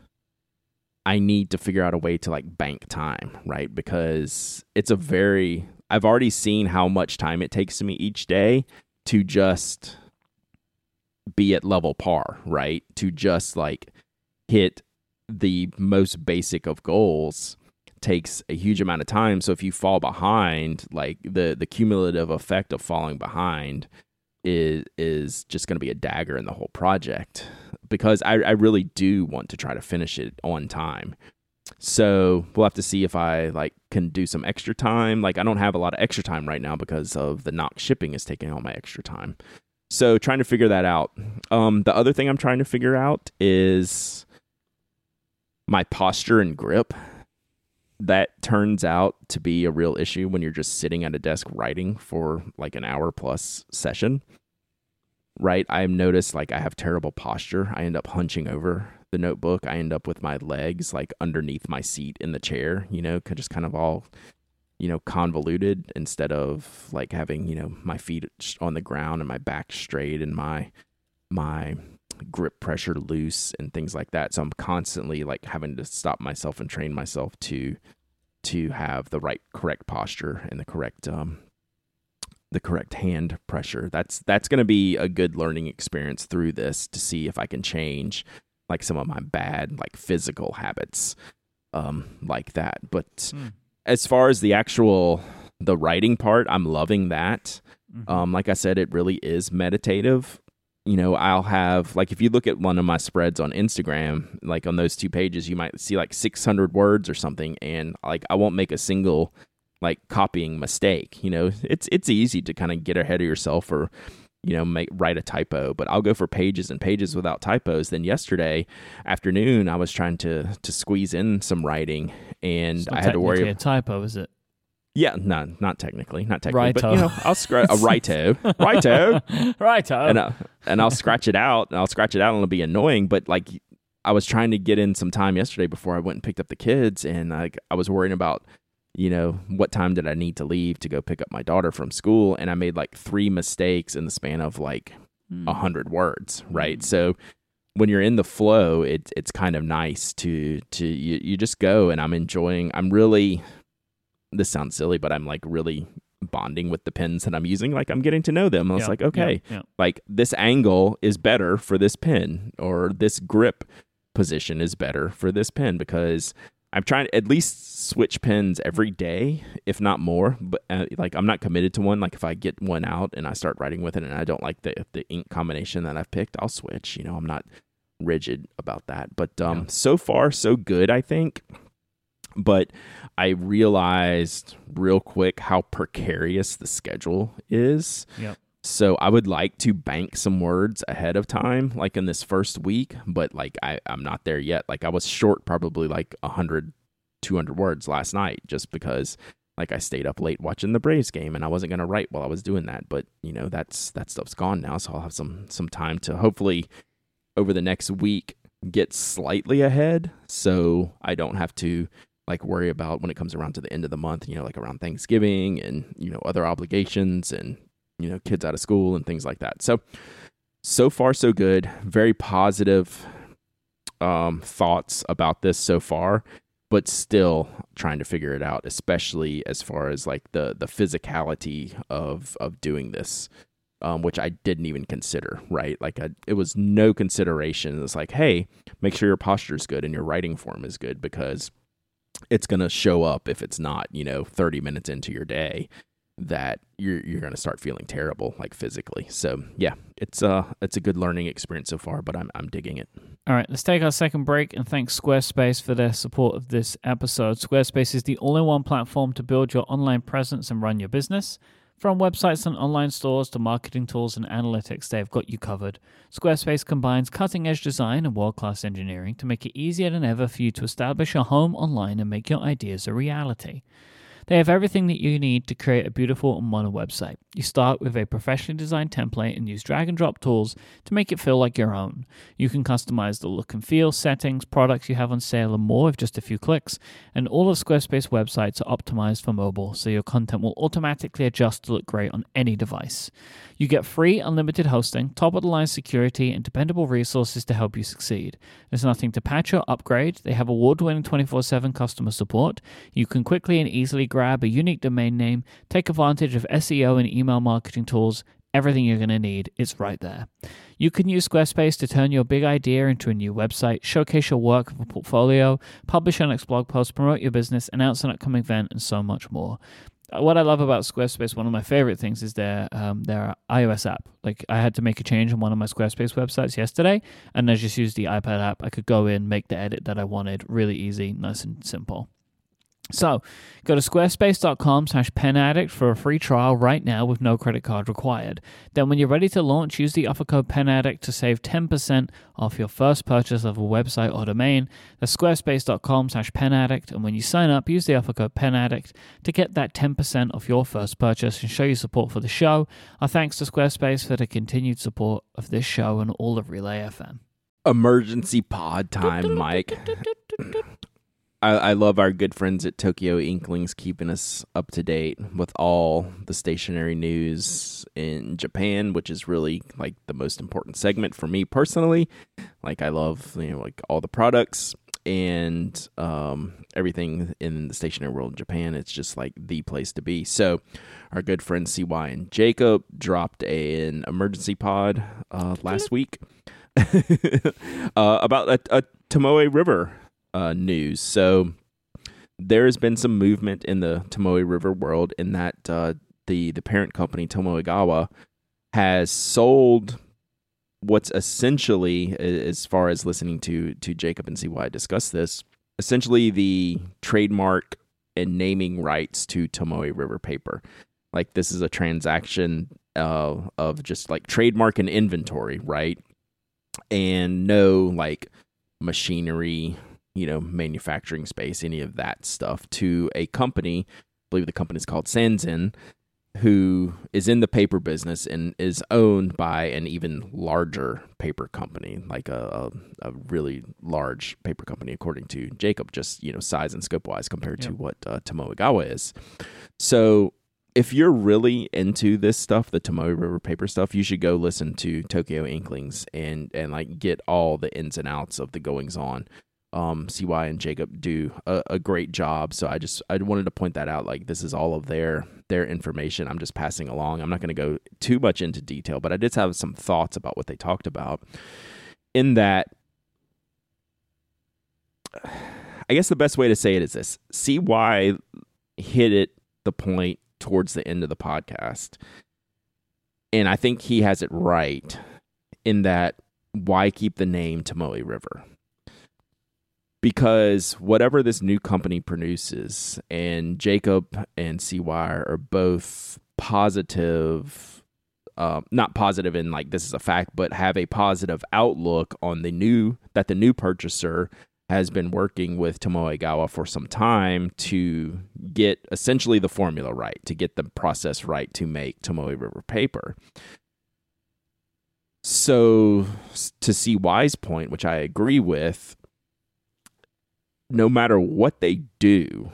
I need to figure out a way to like bank time, right? Because it's a very I've already seen how much time it takes to me each day to just be at level par, right? To just like hit the most basic of goals takes a huge amount of time. So if you fall behind, like the the cumulative effect of falling behind is is just going to be a dagger in the whole project because I, I really do want to try to finish it on time. So we'll have to see if I like can do some extra time. Like I don't have a lot of extra time right now because of the Nock shipping is taking all my extra time. So trying to figure that out. Um, the other thing I'm trying to figure out is my posture and grip. That turns out to be a real issue when you're just sitting at a desk writing for like an hour plus session. Right? I've noticed like I have terrible posture. I end up hunching over the notebook. I end up with my legs like underneath my seat in the chair, you know, just kind of all, you know, convoluted instead of like having, you know, my feet on the ground and my back straight and my, my grip pressure loose and things like that. So I'm constantly like having to stop myself and train myself to, to have the right correct posture and the correct, um, the correct hand pressure. That's that's going to be a good learning experience through this to see if I can change like some of my bad like physical habits um like that but mm. as far as the actual the writing part i'm loving that mm-hmm. um like i said it really is meditative you know i'll have like if you look at one of my spreads on instagram like on those two pages you might see like 600 words or something and like i won't make a single like copying mistake you know it's it's easy to kind of get ahead of yourself or you know, make write a typo, but I'll go for pages and pages without typos. Then yesterday afternoon, I was trying to to squeeze in some writing, and I had to worry. A typo, is it? Yeah, no, not technically, not technically, Righto. but you know, I'll scratch a righto, righto, righto, and uh, and I'll scratch it out, and I'll scratch it out, and it'll be annoying. But like, I was trying to get in some time yesterday before I went and picked up the kids, and like I was worrying about you know, what time did I need to leave to go pick up my daughter from school? And I made like three mistakes in the span of like hmm. a hundred words, right? Mm. So when you're in the flow, it's it's kind of nice to to you, you just go and I'm enjoying I'm really this sounds silly, but I'm like really bonding with the pins that I'm using. Like I'm getting to know them. I was yeah, like, okay, yeah, yeah. like this angle is better for this pin, or this grip position is better for this pin because I'm trying to at least switch pens every day, if not more. But uh, like I'm not committed to one. Like if I get one out and I start writing with it, and I don't like the the ink combination that I've picked, I'll switch. You know, I'm not rigid about that. But um, so far so good, I think. But I realized real quick how precarious the schedule is. Yep. So I would like to bank some words ahead of time, like in this first week, but like I, I'm not there yet. Like I was short probably like 100, 200 words last night just because like I stayed up late watching the Braves game and I wasn't going to write while I was doing that. But you know, that's, that stuff's gone now. So I'll have some, some time to hopefully over the next week get slightly ahead. So I don't have to like worry about when it comes around to the end of the month, you know, like around Thanksgiving and, you know, other obligations and you know kids out of school and things like that. So so far so good. Very positive um, thoughts about this so far, but still trying to figure it out, especially as far as like the the physicality of of doing this. Um, which I didn't even consider, right? Like, I, it was no consideration. It's like, hey, make sure your posture is good and your writing form is good because it's going to show up if it's not, you know, 30 minutes into your day that you're you're going to start feeling terrible like physically. So, yeah, it's uh it's a good learning experience so far, but I'm I'm digging it. All right, let's take our second break and thank Squarespace for their support of this episode. Squarespace is the all-in-one platform to build your online presence and run your business. From websites and online stores to marketing tools and analytics, they've got you covered. Squarespace combines cutting edge design and world class engineering to make it easier than ever for you to establish a home online and make your ideas a reality. They have everything that you need to create a beautiful and modern website. You start with a professionally designed template and use drag and drop tools to make it feel like your own. You can customize the look and feel, settings, products you have on sale, and more with just a few clicks. And all of Squarespace websites are optimized for mobile, so your content will automatically adjust to look great on any device. You get free, unlimited hosting, top of the line security, and dependable resources to help you succeed. There's nothing to patch or upgrade. They have award winning 24 7 customer support. You can quickly and easily grab a unique domain name, take advantage of SEO and email marketing tools. Everything you're going to need is right there. You can use Squarespace to turn your big idea into a new website, showcase your work of a portfolio, publish your next blog post, promote your business, announce an upcoming event, and so much more. uh, what I love about Squarespace, one of my favorite things is their um, their iOS app. Like I had to make a change on one of my Squarespace websites yesterday, and I just used the iPad app. I could go in, make the edit that I wanted, really easy, nice and simple. So go to squarespace.com slash penaddict for a free trial right now with no credit card required. Then when you're ready to launch, use the offer code penaddict to save 10% off your first purchase of a website or domain. That's squarespace.com slash penaddict. And when you sign up, use the offer code penaddict to get that 10% off your first purchase and show your support for the show. Our thanks to Squarespace for the continued support of this show and all of Relay FM. Emergency pod time, Myke. I, I love our good friends at Tokyo Inklings keeping us up to date with all the stationery news in Japan, which is really like the most important segment for me personally. Like I love you know like all the products and um, everything in the stationery world in Japan. It's just like the place to be. So our good friends CY and Jacob dropped an emergency pod uh, last week uh, about a, a Tomoe River uh, news. So there has been some movement in the Tomoe River world in that uh, the the parent company Tomoegawa has sold what's essentially, as far as listening to to Jacob and CY discuss this, essentially the trademark and naming rights to Tomoe River paper. Like this is a transaction uh, of just like trademark and inventory, right? And no like machinery you know, manufacturing space, any of that stuff to a company. I believe the company is called Sanzen, who is in the paper business and is owned by an even larger paper company, like a, a, a really large paper company, according to Jacob, just you know size and scope wise compared yep. to what uh, Tomoegawa is. So if you're really into this stuff, the Tomoe River paper stuff, you should go listen to Tokyo Inklings and and like get all the ins and outs of the goings on um, CY and Jacob do a, a, great job. So I just I wanted to point that out. Like this is all of their their information. I'm just passing along. I'm not going to go too much into detail, but I did have some thoughts about what they talked about. In that, I guess the best way to say it is this: CY hit it the point towards the end of the podcast, and I think he has it right in that why keep the name Tomoe River because whatever this new company produces, and Jacob and CY are both positive, uh, not positive in like this is a fact, but have a positive outlook on the new that the new purchaser has been working with Tomoegawa for some time to get essentially the formula right, to get the process right to make Tomoe River paper. So, to CY's point, which I agree with, no matter what they do,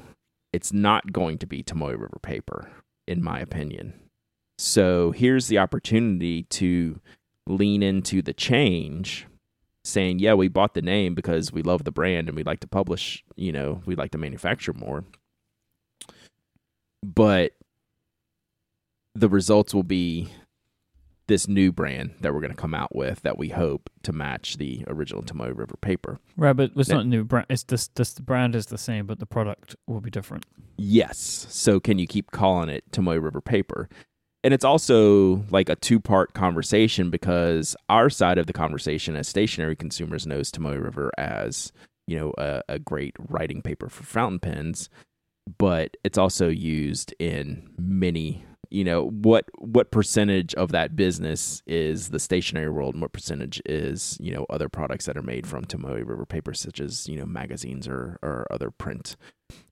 it's not going to be Tomoe River paper, in my opinion. So here's the opportunity to lean into the change, saying, yeah, we bought the name because we love the brand and we like to publish, you know, we like to manufacture more. But the results will be this new brand that we're going to come out with that we hope to match the original Tomoe River paper. Right, but it's now, not new brand. It's this this the brand is the same, but the product will be different. Yes. So can you keep calling it Tomoe River paper? And it's also like a two part conversation because our side of the conversation as stationery consumers knows Tomoe River as you know a, a great writing paper for fountain pens, but it's also used in many you know what what percentage of that business is the stationery world and what percentage is you know other products that are made from Tomoe River paper such as you know magazines or or other print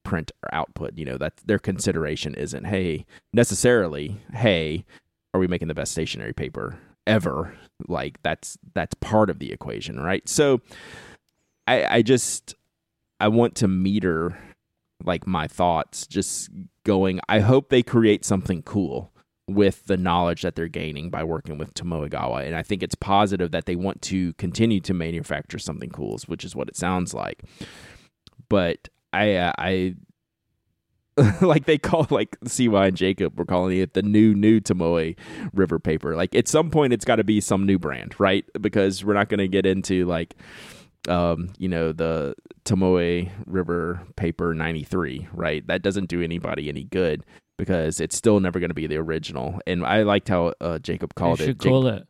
print or output. You know that their consideration isn't hey necessarily hey are we making the best stationery paper ever? Like that's that's part of the equation right? So i i just i want to meter like my thoughts just going i hope they create something cool with the knowledge that they're gaining by working with Tomoegawa. And I think it's positive that they want to continue to manufacture something cool which is what it sounds like. But I uh, I like they call like CY and Jacob we're calling it the new new Tomoe river paper. Like at some point it's got to be some new brand right? Because we're not going to get into like um, you know, the Tomoe River Paper 93, right? That doesn't do anybody any good because it's still never going to be the original. And I liked how uh, Jacob called it. should call it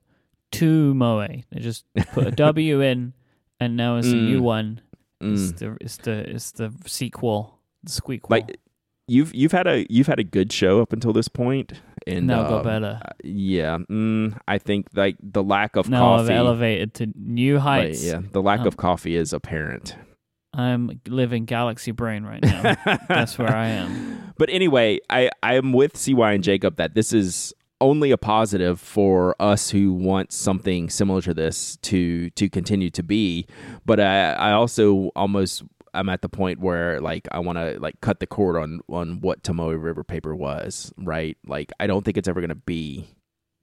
To Moe. They just put a W in, and now it's a new Mm. one. It's Mm. the it's the it's the sequel, the squeakquel. Like you've you've had a you've had a good show up until this point, and now um, better. uh, Yeah, mm, I think like the lack of Now I've coffee. elevated to new heights. yeah, the lack Um, of coffee is apparent. I'm living galaxy brain right now. That's where I am. But anyway, I I am with CY and Jacob that this is only a positive for us who want something similar to this to to continue to be. But I I also almost I'm at the point where like I want to like cut the cord on on what Tomoe River paper was, right? Like I don't think it's ever going to be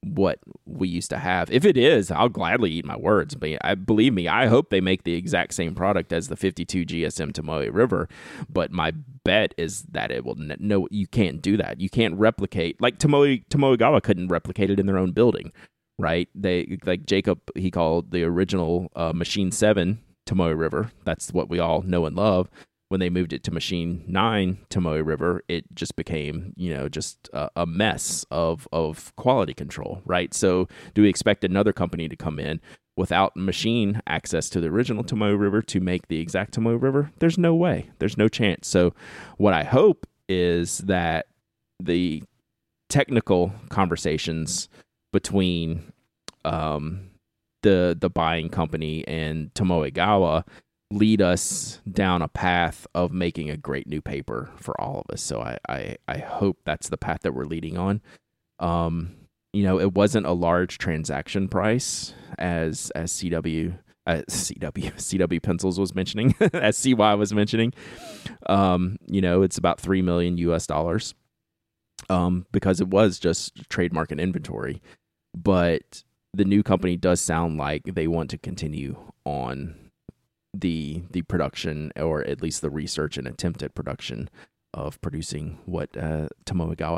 what we used to have. If it is, I'll gladly eat my words. But I believe me, I hope they make the exact same product as the 52 GSM Tomoe River. But my bet is that it will. No, you can't do that. You can't replicate like Tomoe Tomoegawa couldn't replicate it in their own building, right? They like Jacob. He called the original uh, Machine Seven Tomoe River. That's what we all know and love when they moved it to Machine Nine Tomoe River, it just became you know just a, a mess of of quality control, right? So, do we expect another company to come in without machine access to the original Tomoe River to make the exact Tomoe River? There's no way. There's no chance. So, what I hope is that the technical conversations between um, the the buying company and Tomoegawa lead us down a path of making a great new paper for all of us. So I, I, I hope that's the path that we're leading on. Um, you know, it wasn't a large transaction price as as CW uh, CW CW pencils was mentioning as CY was mentioning. Um, you know, it's about three million US dollars. Um, because it was just trademark and inventory. But the new company does sound like they want to continue on the the production or at least the research and attempt at production of producing what uh,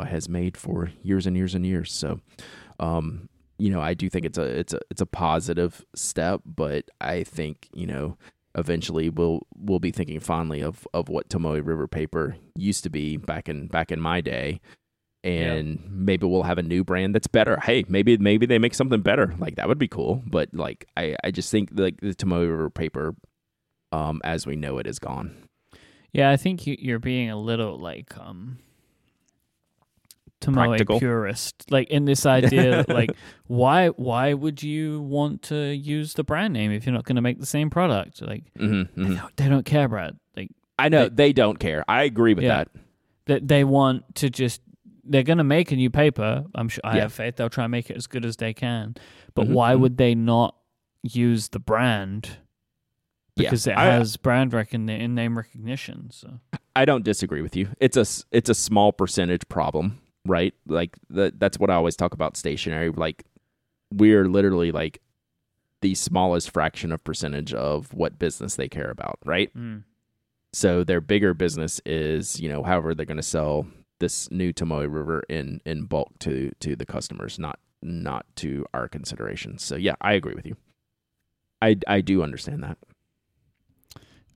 has made for years and years and years. So, um, you know, I do think it's a it's a it's a positive step, but I think you know eventually we'll we'll be thinking fondly of of what Tomoe River paper used to be back in back in my day. And maybe we'll have a new brand that's better. Hey, maybe maybe they make something better. Like that would be cool. But like I, I just think like the Tomoe paper um, as we know it is gone. Yeah, I think you, you're being a little like um Tomoe Practical. purist. Like in this idea, like why why would you want to use the brand name if you're not going to make the same product? Like Mm-hmm, they, don't, they don't care, Brad. Like I know They- they, don't care. I agree with Yeah. that. that they want to just they're going to make a new paper. I'm sure I Yeah. have faith they'll try and make it as good as they can. But Mhm, why mhm. would they not use the brand? Yeah. Because it I- has brand recognition and name recognition. So I don't disagree with you. It's a s- it's a small percentage problem, right? Like the, that's what I always talk about stationery. Like we're literally like the smallest fraction of percentage of what business they care about, right? So their bigger business is, you know, however they're going to sell this new Tomoe River in in bulk to to the customers, not not to our consideration. So yeah, I agree with you. I I do understand that.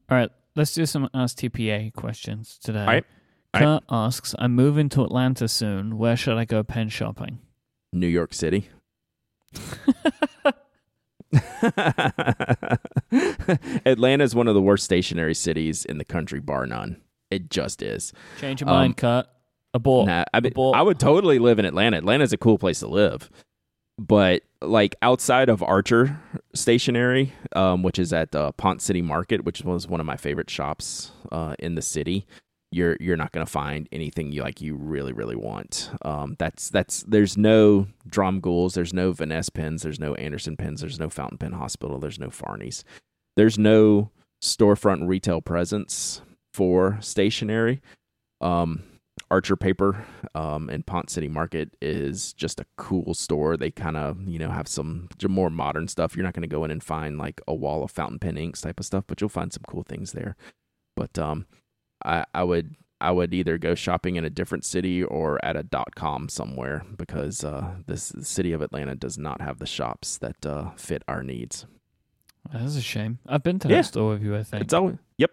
All right, let's do some Ask TPA questions today. All right. All Kurt asks, I'm moving to Atlanta soon. Where should I go pen shopping? New York City. Atlanta is one of the worst stationery cities in the country, bar none. It just is. Change your Um, mind, Kurt. Abort. Nah, I mean, Abort. I would totally live in Atlanta. Atlanta's a cool place to live, but like outside of Archer Stationery, um, which is at uh, Ponce City Market, which was one of my favorite shops uh, in the city, you're you're not gonna find anything you like you really really want. Um, that's that's there's no Dromgoole's, there's no Vanness pens, there's no Anderson pens, there's no Fountain Pen Hospital, there's no Fahrney's, there's no storefront retail presence for stationery. Um, Archer Paper um, in Ponce City Market is just a cool store. They kind of, you know, have some more modern stuff. You're not going to go in and find like a wall of fountain pen inks type of stuff, but you'll find some cool things there. But um, I, I would I would either go shopping in a different city or at a dot com somewhere because uh, this the city of Atlanta does not have the shops that uh, fit our needs. That's a shame. I've been to Yeah. that store with you. I think. It's always yep,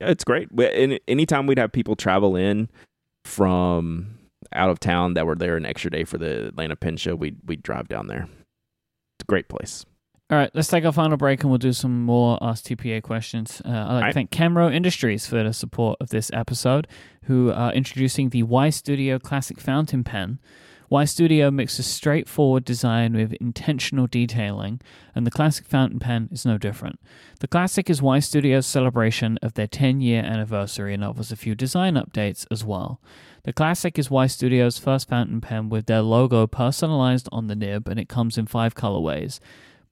yeah, it's great. We- And anytime we'd have people travel in from out of town that were there an extra day for the Atlanta Pen Show, we'd we'd drive down there. It's a great place. All right, let's take our final break and we'll do some more Ask TPA questions. Uh, I'd like to thank Kenro Industries for the support of this episode, who are introducing the ystudio Classic Fountain Pen. Y Studio mixes straightforward design with intentional detailing, and the Classic Fountain Pen is no different. The Classic is ystudio's celebration of their 10 year anniversary and offers a few design updates as well. The Classic is ystudio's first fountain pen with their logo personalized on the nib, and it comes in five colorways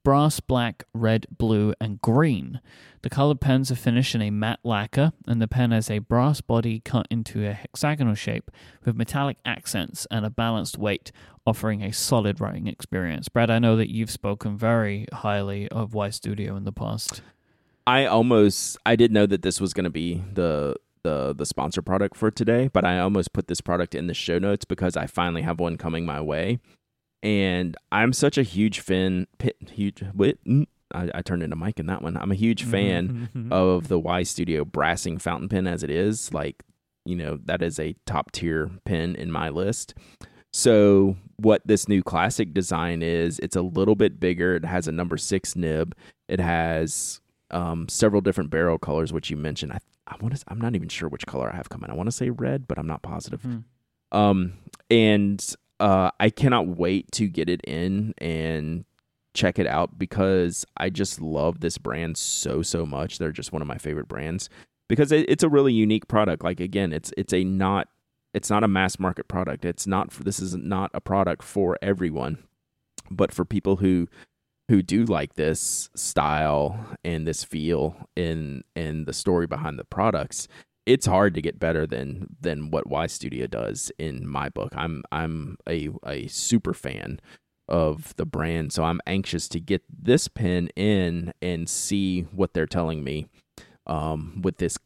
brass, black, red, blue, and green. The colored pens are finished in a matte lacquer, and the pen has a brass body cut into a hexagonal shape with metallic accents and a balanced weight, offering a solid writing experience. Brad, I know that you've spoken very highly of ystudio in the past. I almost I did know that this was going to be the the the sponsor product for today, but I almost put this product in the show notes because I finally have one coming my way, and I'm such a huge fan. Pit, huge. Mm, I, I turned into Myke in that one. I'm a huge fan of the ystudio brassing fountain pen as it is. Like, you know, that is a top tier pen in my list. So, what this new classic design is, it's a little bit bigger. It has a number six nib. It has um, several different barrel colors, which you mentioned. I, I want to. I'm not even sure which color I have coming. I want to say red, but I'm not positive. Hmm. Um, and uh, I cannot wait to get it in and check it out because I just love this brand so so much. They're just one of my favorite brands because it, it's a really unique product. Like again, it's it's a not it's not a mass market product. It's not for, this is not a product for everyone, but for people who who do like this style and this feel and and the story behind the products it's hard to get better than than what ystudio does in my book. I'm I'm a a super fan of the brand, so I'm anxious to get this pen in and see what they're telling me um, with this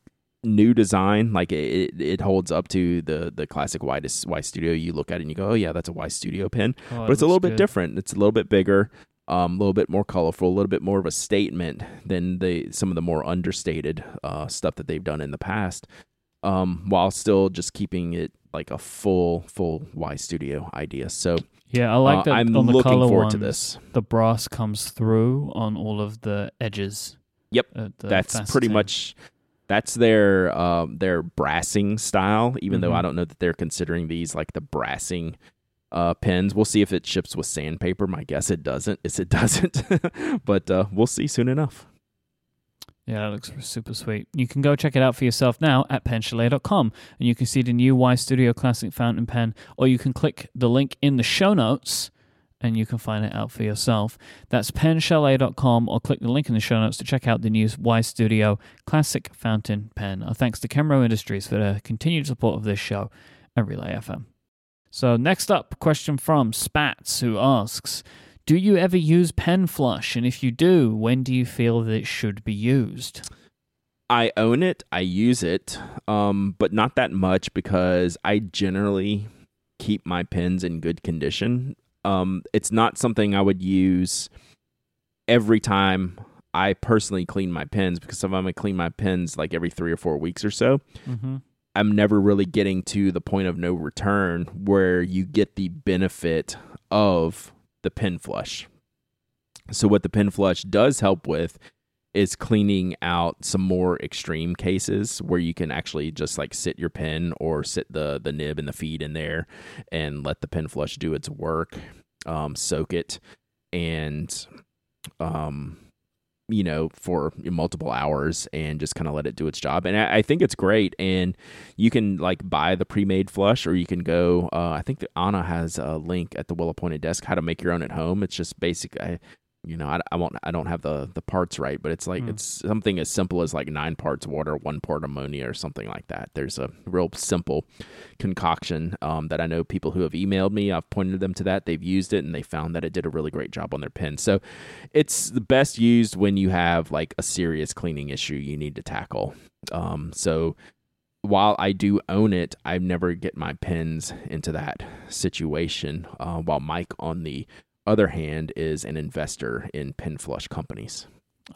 new design. Like it, it holds up to the the classic Y ystudio. You look at it and you go, oh yeah, that's a ystudio pen Oh, but it's a little looks bit different. It's a little bit bigger, um, a little bit more colorful, a little bit more of a statement than the some of the more understated uh, stuff that they've done in the past. Um, while still just keeping it like a full full ystudio idea. So Yeah, I like uh, that. I'm on the looking color forward to this. The brass comes through on all of the edges. Yep, at the That's pretty much that's their um, their brassing style. Even though Mhm. I don't know that they're considering these like the brassing uh, pens. We'll see if it ships with sandpaper. My guess it doesn't. Is it doesn't, but uh, we'll see soon enough. Yeah, that looks super sweet. You can go check it out for yourself now at penchalet.com and you can see the new ystudio Classic fountain pen, or you can click the link in the show notes and you can find it out for yourself. That's penchalet.com or click the link in the show notes to check out the new ystudio Classic fountain pen. Our thanks to Kenro Industries for their continued support of this show and Relay FM. So, next up, question from Spats, who asks Do you ever use pen flush? And if you do, when do you feel that it should be used? I own it. I use it, um, but not that much because I generally keep my pens in good condition. Um, it's not something I would use every time I personally clean my pens because if I'm gonna clean my pens like every three or four weeks or so, Mm-hmm. I'm never really getting to the point of no return where you get the benefit of the pen flush. So what the pen flush does help with is cleaning out some more extreme cases where you can actually just like sit your pen or sit the the nib and the feed in there and let the pen flush do its work, um, soak it, and um, you know, for multiple hours and just kind of let it do its job. And I, I think it's great. And you can like buy the pre-made flush, or you can go. Uh, I think that Anna has a link at the well-appointed desk how to make your own at home. It's just basic. I, you know, I, I won't. I don't have the the parts right, but it's like Hmm. it's something as simple as like nine parts water, one part ammonia, or something like that. There's a real simple concoction um, that I know people who have emailed me. I've pointed them to that. They've used it and they found that it did a really great job on their pen. So it's the best used when you have like a serious cleaning issue you need to tackle. Um, so while I do own it, I never get my pens into that situation. Uh, while Myke, on the other hand, is an investor in pen flush companies.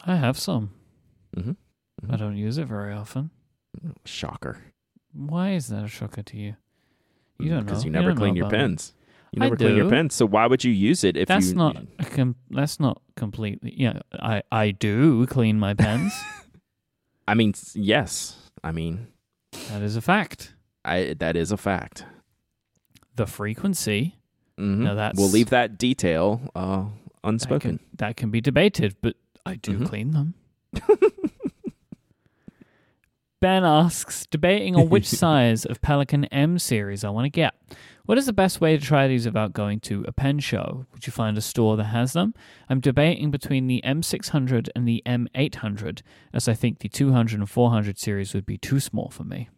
I have some. Mhm. I don't use it very often. Shocker. Why is that a shocker to you? You don't know. because you You never don't clean your pens. You I never clean your pens. So why would you use it if That's you? not a com- that's not completely. Yeah, I I do clean my pens. I mean, yes. I mean, that is a fact. I that is a fact. The frequency Mhm. Now that's- we'll leave that detail uh, that unspoken. can, that can be debated, but I do Mhm. clean them. Ben asks, debating on which size of Pelikan M series I want to get. What is the best way to try these without going to a pen show? Would you find a store that has them? I'm debating between the M600 and the M800, as I think the 200 and 400 series would be too small for me.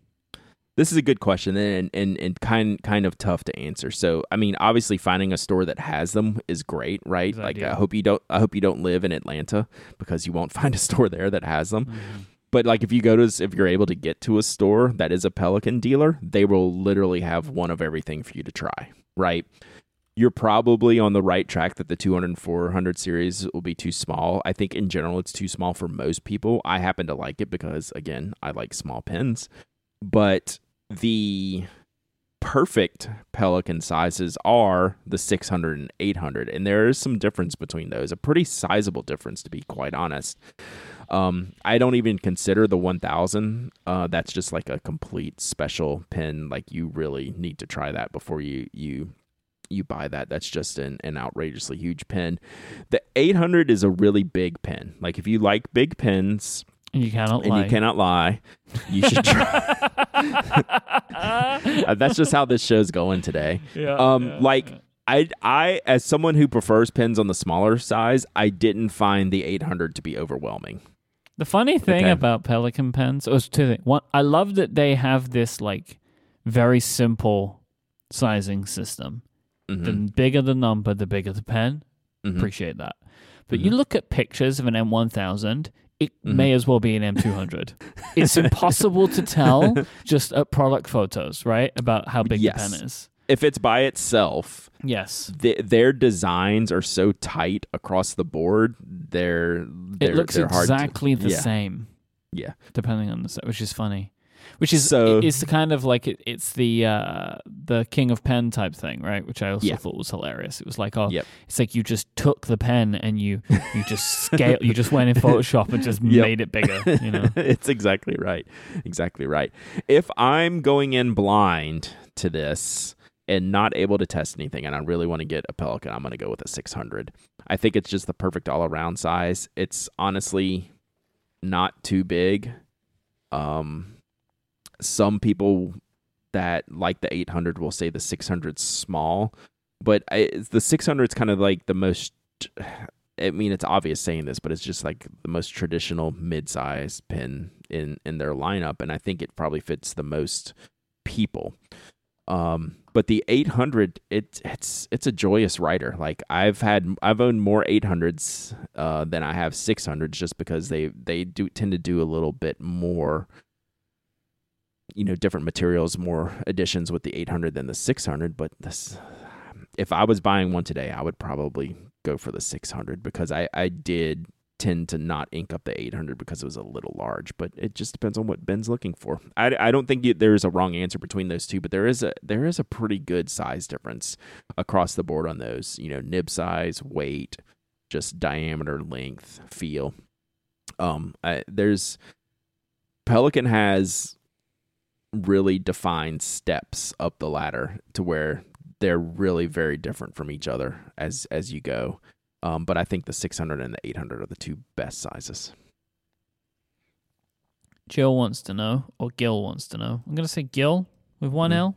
This is a good question and, and and kind kind of tough to answer. So, I mean, obviously finding a store that has them is great, right? Like I hope you don't I hope you don't live in Atlanta because you won't find a store there that has them. Mm-hmm. But like if you go to if you're able to get to a store that is a Pelikan dealer, they will literally have one of everything for you to try, right? You're probably on the right track that the 200 and 400 series will be too small. I think in general it's too small for most people. I happen to like it because again, I like small pens. But the perfect Pelikan sizes are the 600 and 800 and there is some difference between those. A pretty sizable difference to be quite honest. Um, I don't even consider the 1000. Uh, that's just like a complete special pen. Like you really need to try that before you you you buy that. That's just an, an outrageously huge pen. The 800 is a really big pen. Like if you like big pens And you cannot lie. and lie. you cannot lie, you should try. Uh, that's just how this show's going today. Yeah, Um, yeah, like yeah. I, I, as someone who prefers pens on the smaller size, I didn't find the 800 to be overwhelming. The funny thing Okay. about Pelikan pens, oh, it's two things. One, I love that they have this like very simple sizing system. Mhm. The bigger the number, the bigger the pen. Mhm. Appreciate that. But you look at pictures of an M1000, it Mhm. may as well be an M200. it's impossible to tell just at product photos, right? About how big Yes. the pen is. If it's by itself, Yes. th- their designs are so tight across the board. They're, they're it looks they're hard to- exactly the yeah. same. Yeah. depending on the set, which is funny. Which is So- it's the kind of like it, it's the uh, the King of Pen type thing, right? Which I also Yeah. thought was hilarious. It was like, oh, Yep. it's like you just took the pen and you you just scale, you just went in Photoshop and just Yep. made it bigger. You know, it's exactly right. Exactly right. If I'm going in blind to this and not able to test anything and I really want to get a Pelikan, I'm going to go with a 600. I think it's just the perfect all around size. It's honestly not too big. Um, some people that like the 800 will say the 600's small, but I, the 600 is kind of like the most. I mean, it's obvious saying this, but it's just like the most traditional mid-size pen in in their lineup, and I think it probably fits the most people. Um, but the 800, it, it's it's a joyous writer. Like I've had, I've owned more 800s uh, than I have 600s, just because they they do tend to do a little bit more you know different materials more additions with the 800 than the 600 but this if i was buying one today i would probably go for the 600 because i i did tend to not ink up the 800 because it was a little large but it just depends on what ben's looking for. I, I don't think you, there's a wrong answer between those two but there is a there is a pretty good size difference across the board on those you know nib size weight just diameter length feel. Um I, there's Pelikan has really defined steps up the ladder to where they're really very different from each other as as you go. Um, but I think the 600 and the 800 are the two best sizes. Jill wants to know, or Gil wants to know. I'm going to say Gil with one Mm. L,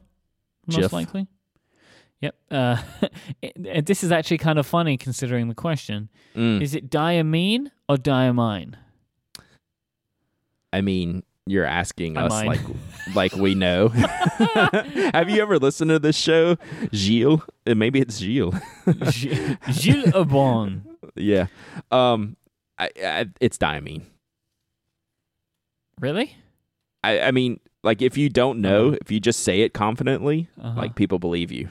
most Jiff. likely. Yep. Uh, this is actually kind of funny considering the question. Mm. Is it diamine or diamine? I mean, you're asking I us like like we know. Have you ever listened to this show, Gilles? Maybe it's Gilles. Gi- Gilles Aubon. yeah. Um, I, I, it's diamine. Really? I, I mean, like if you don't know, Uh-huh. if you just say it confidently, Uh-huh. like people believe you.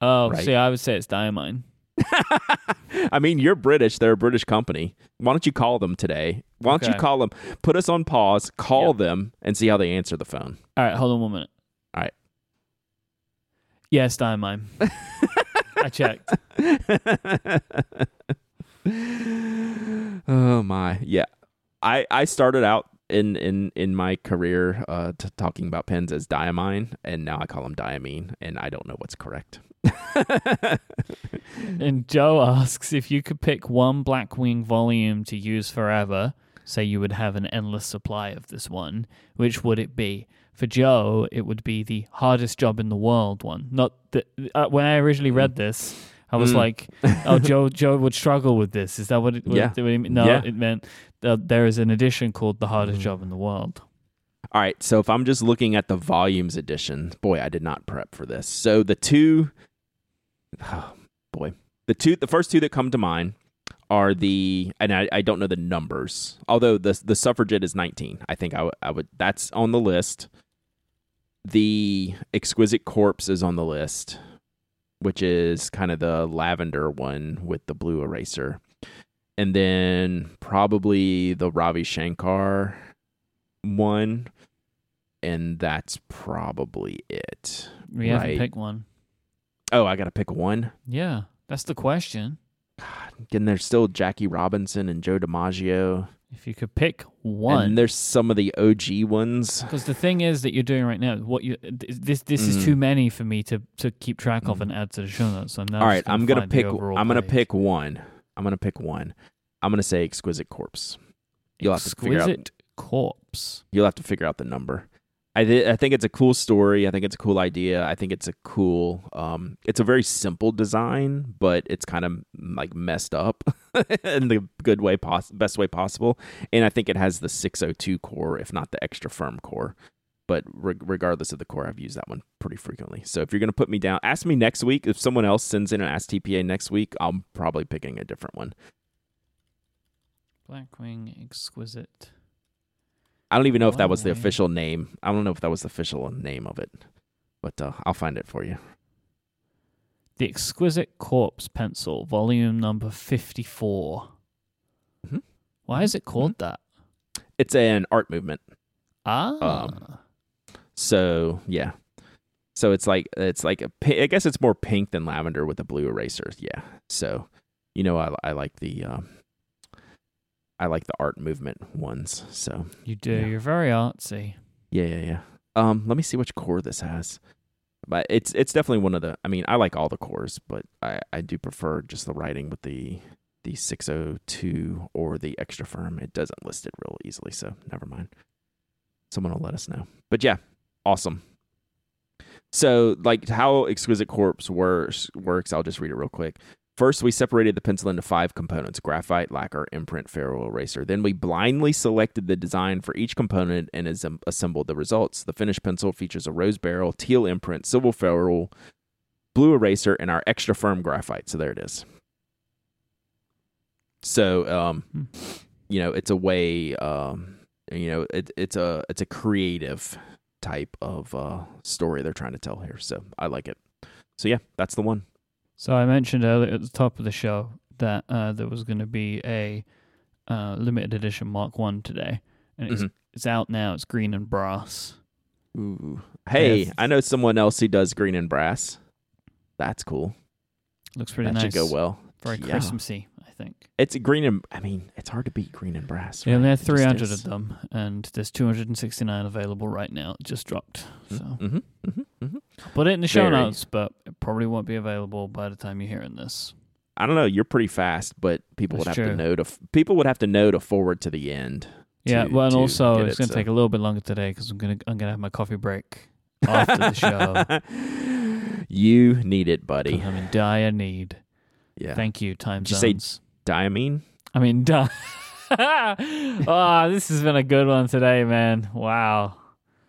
oh, right. see, I would say it's diamine. I mean, you're British. They're a British company. Why don't you call them today? Why don't you call them? Put us on pause. Call Yep. them and see how they answer the phone. All right, hold on one minute. All right. Yes, Diamine. I checked. oh my, yeah. I I started out in in in my career uh, t- talking about pens as diamine, and now I call them diamine, and I don't know what's correct. And Joe asks if you could pick one Blackwing volume to use forever, say you would have an endless supply of this one, which would it be? For Joe, it would be the hardest job in the world one. Not the, uh, when I originally read this, I was Mm. like, "Oh, Joe, Joe would struggle with this." Is that what it? What Yeah. it, what it? No, Yeah. it meant there is an edition called "The Hardest Mm. Job in the World." All right, so if I'm just looking at the volumes edition, boy, I did not prep for this. So the two, oh, boy, the two, the first two that come to mind are the, and I, I don't know the numbers. Although the the suffragette is 19, I think I would I would that's on the list. The exquisite corpse is on the list, which is kind of the lavender one with the blue eraser, and then probably the Ravi Shankar one, and that's probably it. We haven't Right. picked one. Oh, I got to pick one. Yeah, that's the question. Again, there's still Jackie Robinson and Joe DiMaggio, If you could pick one, and there's some of the OG ones. Because the thing is that you're doing right now, what you th- this this is Mm. too many for me to to keep track of Mm. and add to the show notes. So I'm All I'm gonna pick. I'm gonna page. pick one. I'm gonna pick one. I'm gonna say exquisite corpse. You'll have to figure out. exquisite corpse. You'll have to figure out the number. I th- I think it's a cool story. I think it's a cool idea. I think it's a cool. Um, it's a very simple design, but it's kind of like messed up in the good way, pos- best way possible. And I think it has the 602 core, if not the extra firm core. But re- regardless of the core, I've used that one pretty frequently. So if you're gonna put me down, ask me next week. If someone else sends in an Ask TPA next week, I'm probably picking a different one. Blackwing exquisite. I don't even know if that was the official name. I don't know if that was the official name of it, but uh, I'll find it for you. The exquisite corpse pencil, volume number fifty Mhm. Why is it called that? It's an art movement. Ah, Um, So yeah, so it's like it's like a I guess it's more pink than lavender with a blue eraser. Yeah. So you know I I like the um, I like the art movement ones. So you do. yeah. You're very artsy. yeah yeah yeah. Um, let me see which core this has. But it's it's definitely one of the. I mean, I like all the cores, but I I do prefer just the writing with the the 602 or the extra firm. It doesn't list it real easily, so never mind. Someone will let us know. But yeah, awesome. So, like how Exquisite Corpse works, works, I'll just read it real quick. First, we separated the pencil into five components graphite, lacquer, imprint, ferrule, eraser. Then we blindly selected the design for each component and as- assembled the results. The finished pencil features a rose barrel, teal imprint, silver ferrule, blue eraser, and our extra firm graphite. So, there it is. So, um, Hmm. you know, it's a way, um, you know, it, it's a it's a creative type of uh, story they're trying to tell here. So I like it. So yeah, that's the one. So I mentioned earlier at the top of the show that uh, there was going to be a uh, limited edition Mark One today, and it's Mhm. it's out now. It's green and brass. Ooh. Hey, Yes. I know someone else who does green and brass. That's cool. Looks pretty that nice. should go well. Very Yeah. Christmassy, think. It's green and I mean, it's hard to beat green and brass. They only right? had 300 of them, and there's 269 available right now. It just dropped. So Mm-hmm, mm-hmm, mm-hmm. put it in the show Very. notes, but it probably won't be available by the time you're hearing this. I don't know. You're pretty fast, but people would That's have to know to people would have to know to forward to the end. Yeah, to- well, and also it's it, going to so. take a little bit longer today because I'm gonna I'm gonna have my coffee break after the show. you need it, buddy. I'm in dire need. Yeah. Thank you, time Did you say- Diamine. I mean, duh. oh, this has been a good one today, man. Wow.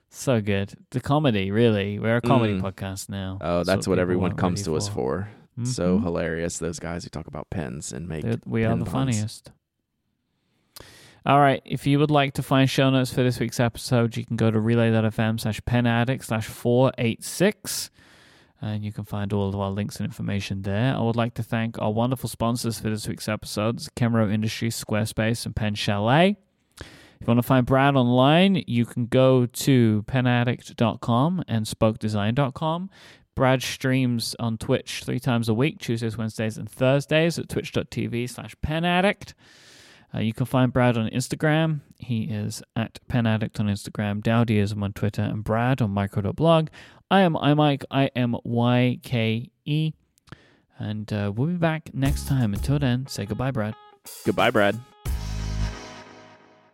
So good. The comedy, really. We're a comedy Mm. podcast now. Oh, that's what people everyone comes to us for. So Mhm. hilarious. Those guys who talk about pens and make. They're- we are the puns. funniest. All right. If you would like to find show notes for this week's episode, you can go to relay.fm slash pen addict slash 486. And you can find all of our links and information there. I would like to thank our wonderful sponsors for this week's episodes Kenro Industries, Squarespace, and Pen Chalet. If you want to find Brad online, you can go to penaddict.com and spokedesign.com. Brad streams on Twitch three times a week, Tuesdays, Wednesdays, and Thursdays at twitch.tv slash penaddict. Uh, you can find Brad on Instagram. He is at penaddict on Instagram, Dowdyism on Twitter, and Brad on micro.blog. I am iMyke, I am Y-K-E. And uh, we'll be back next time. Until then, say goodbye, Brad. Goodbye, Brad.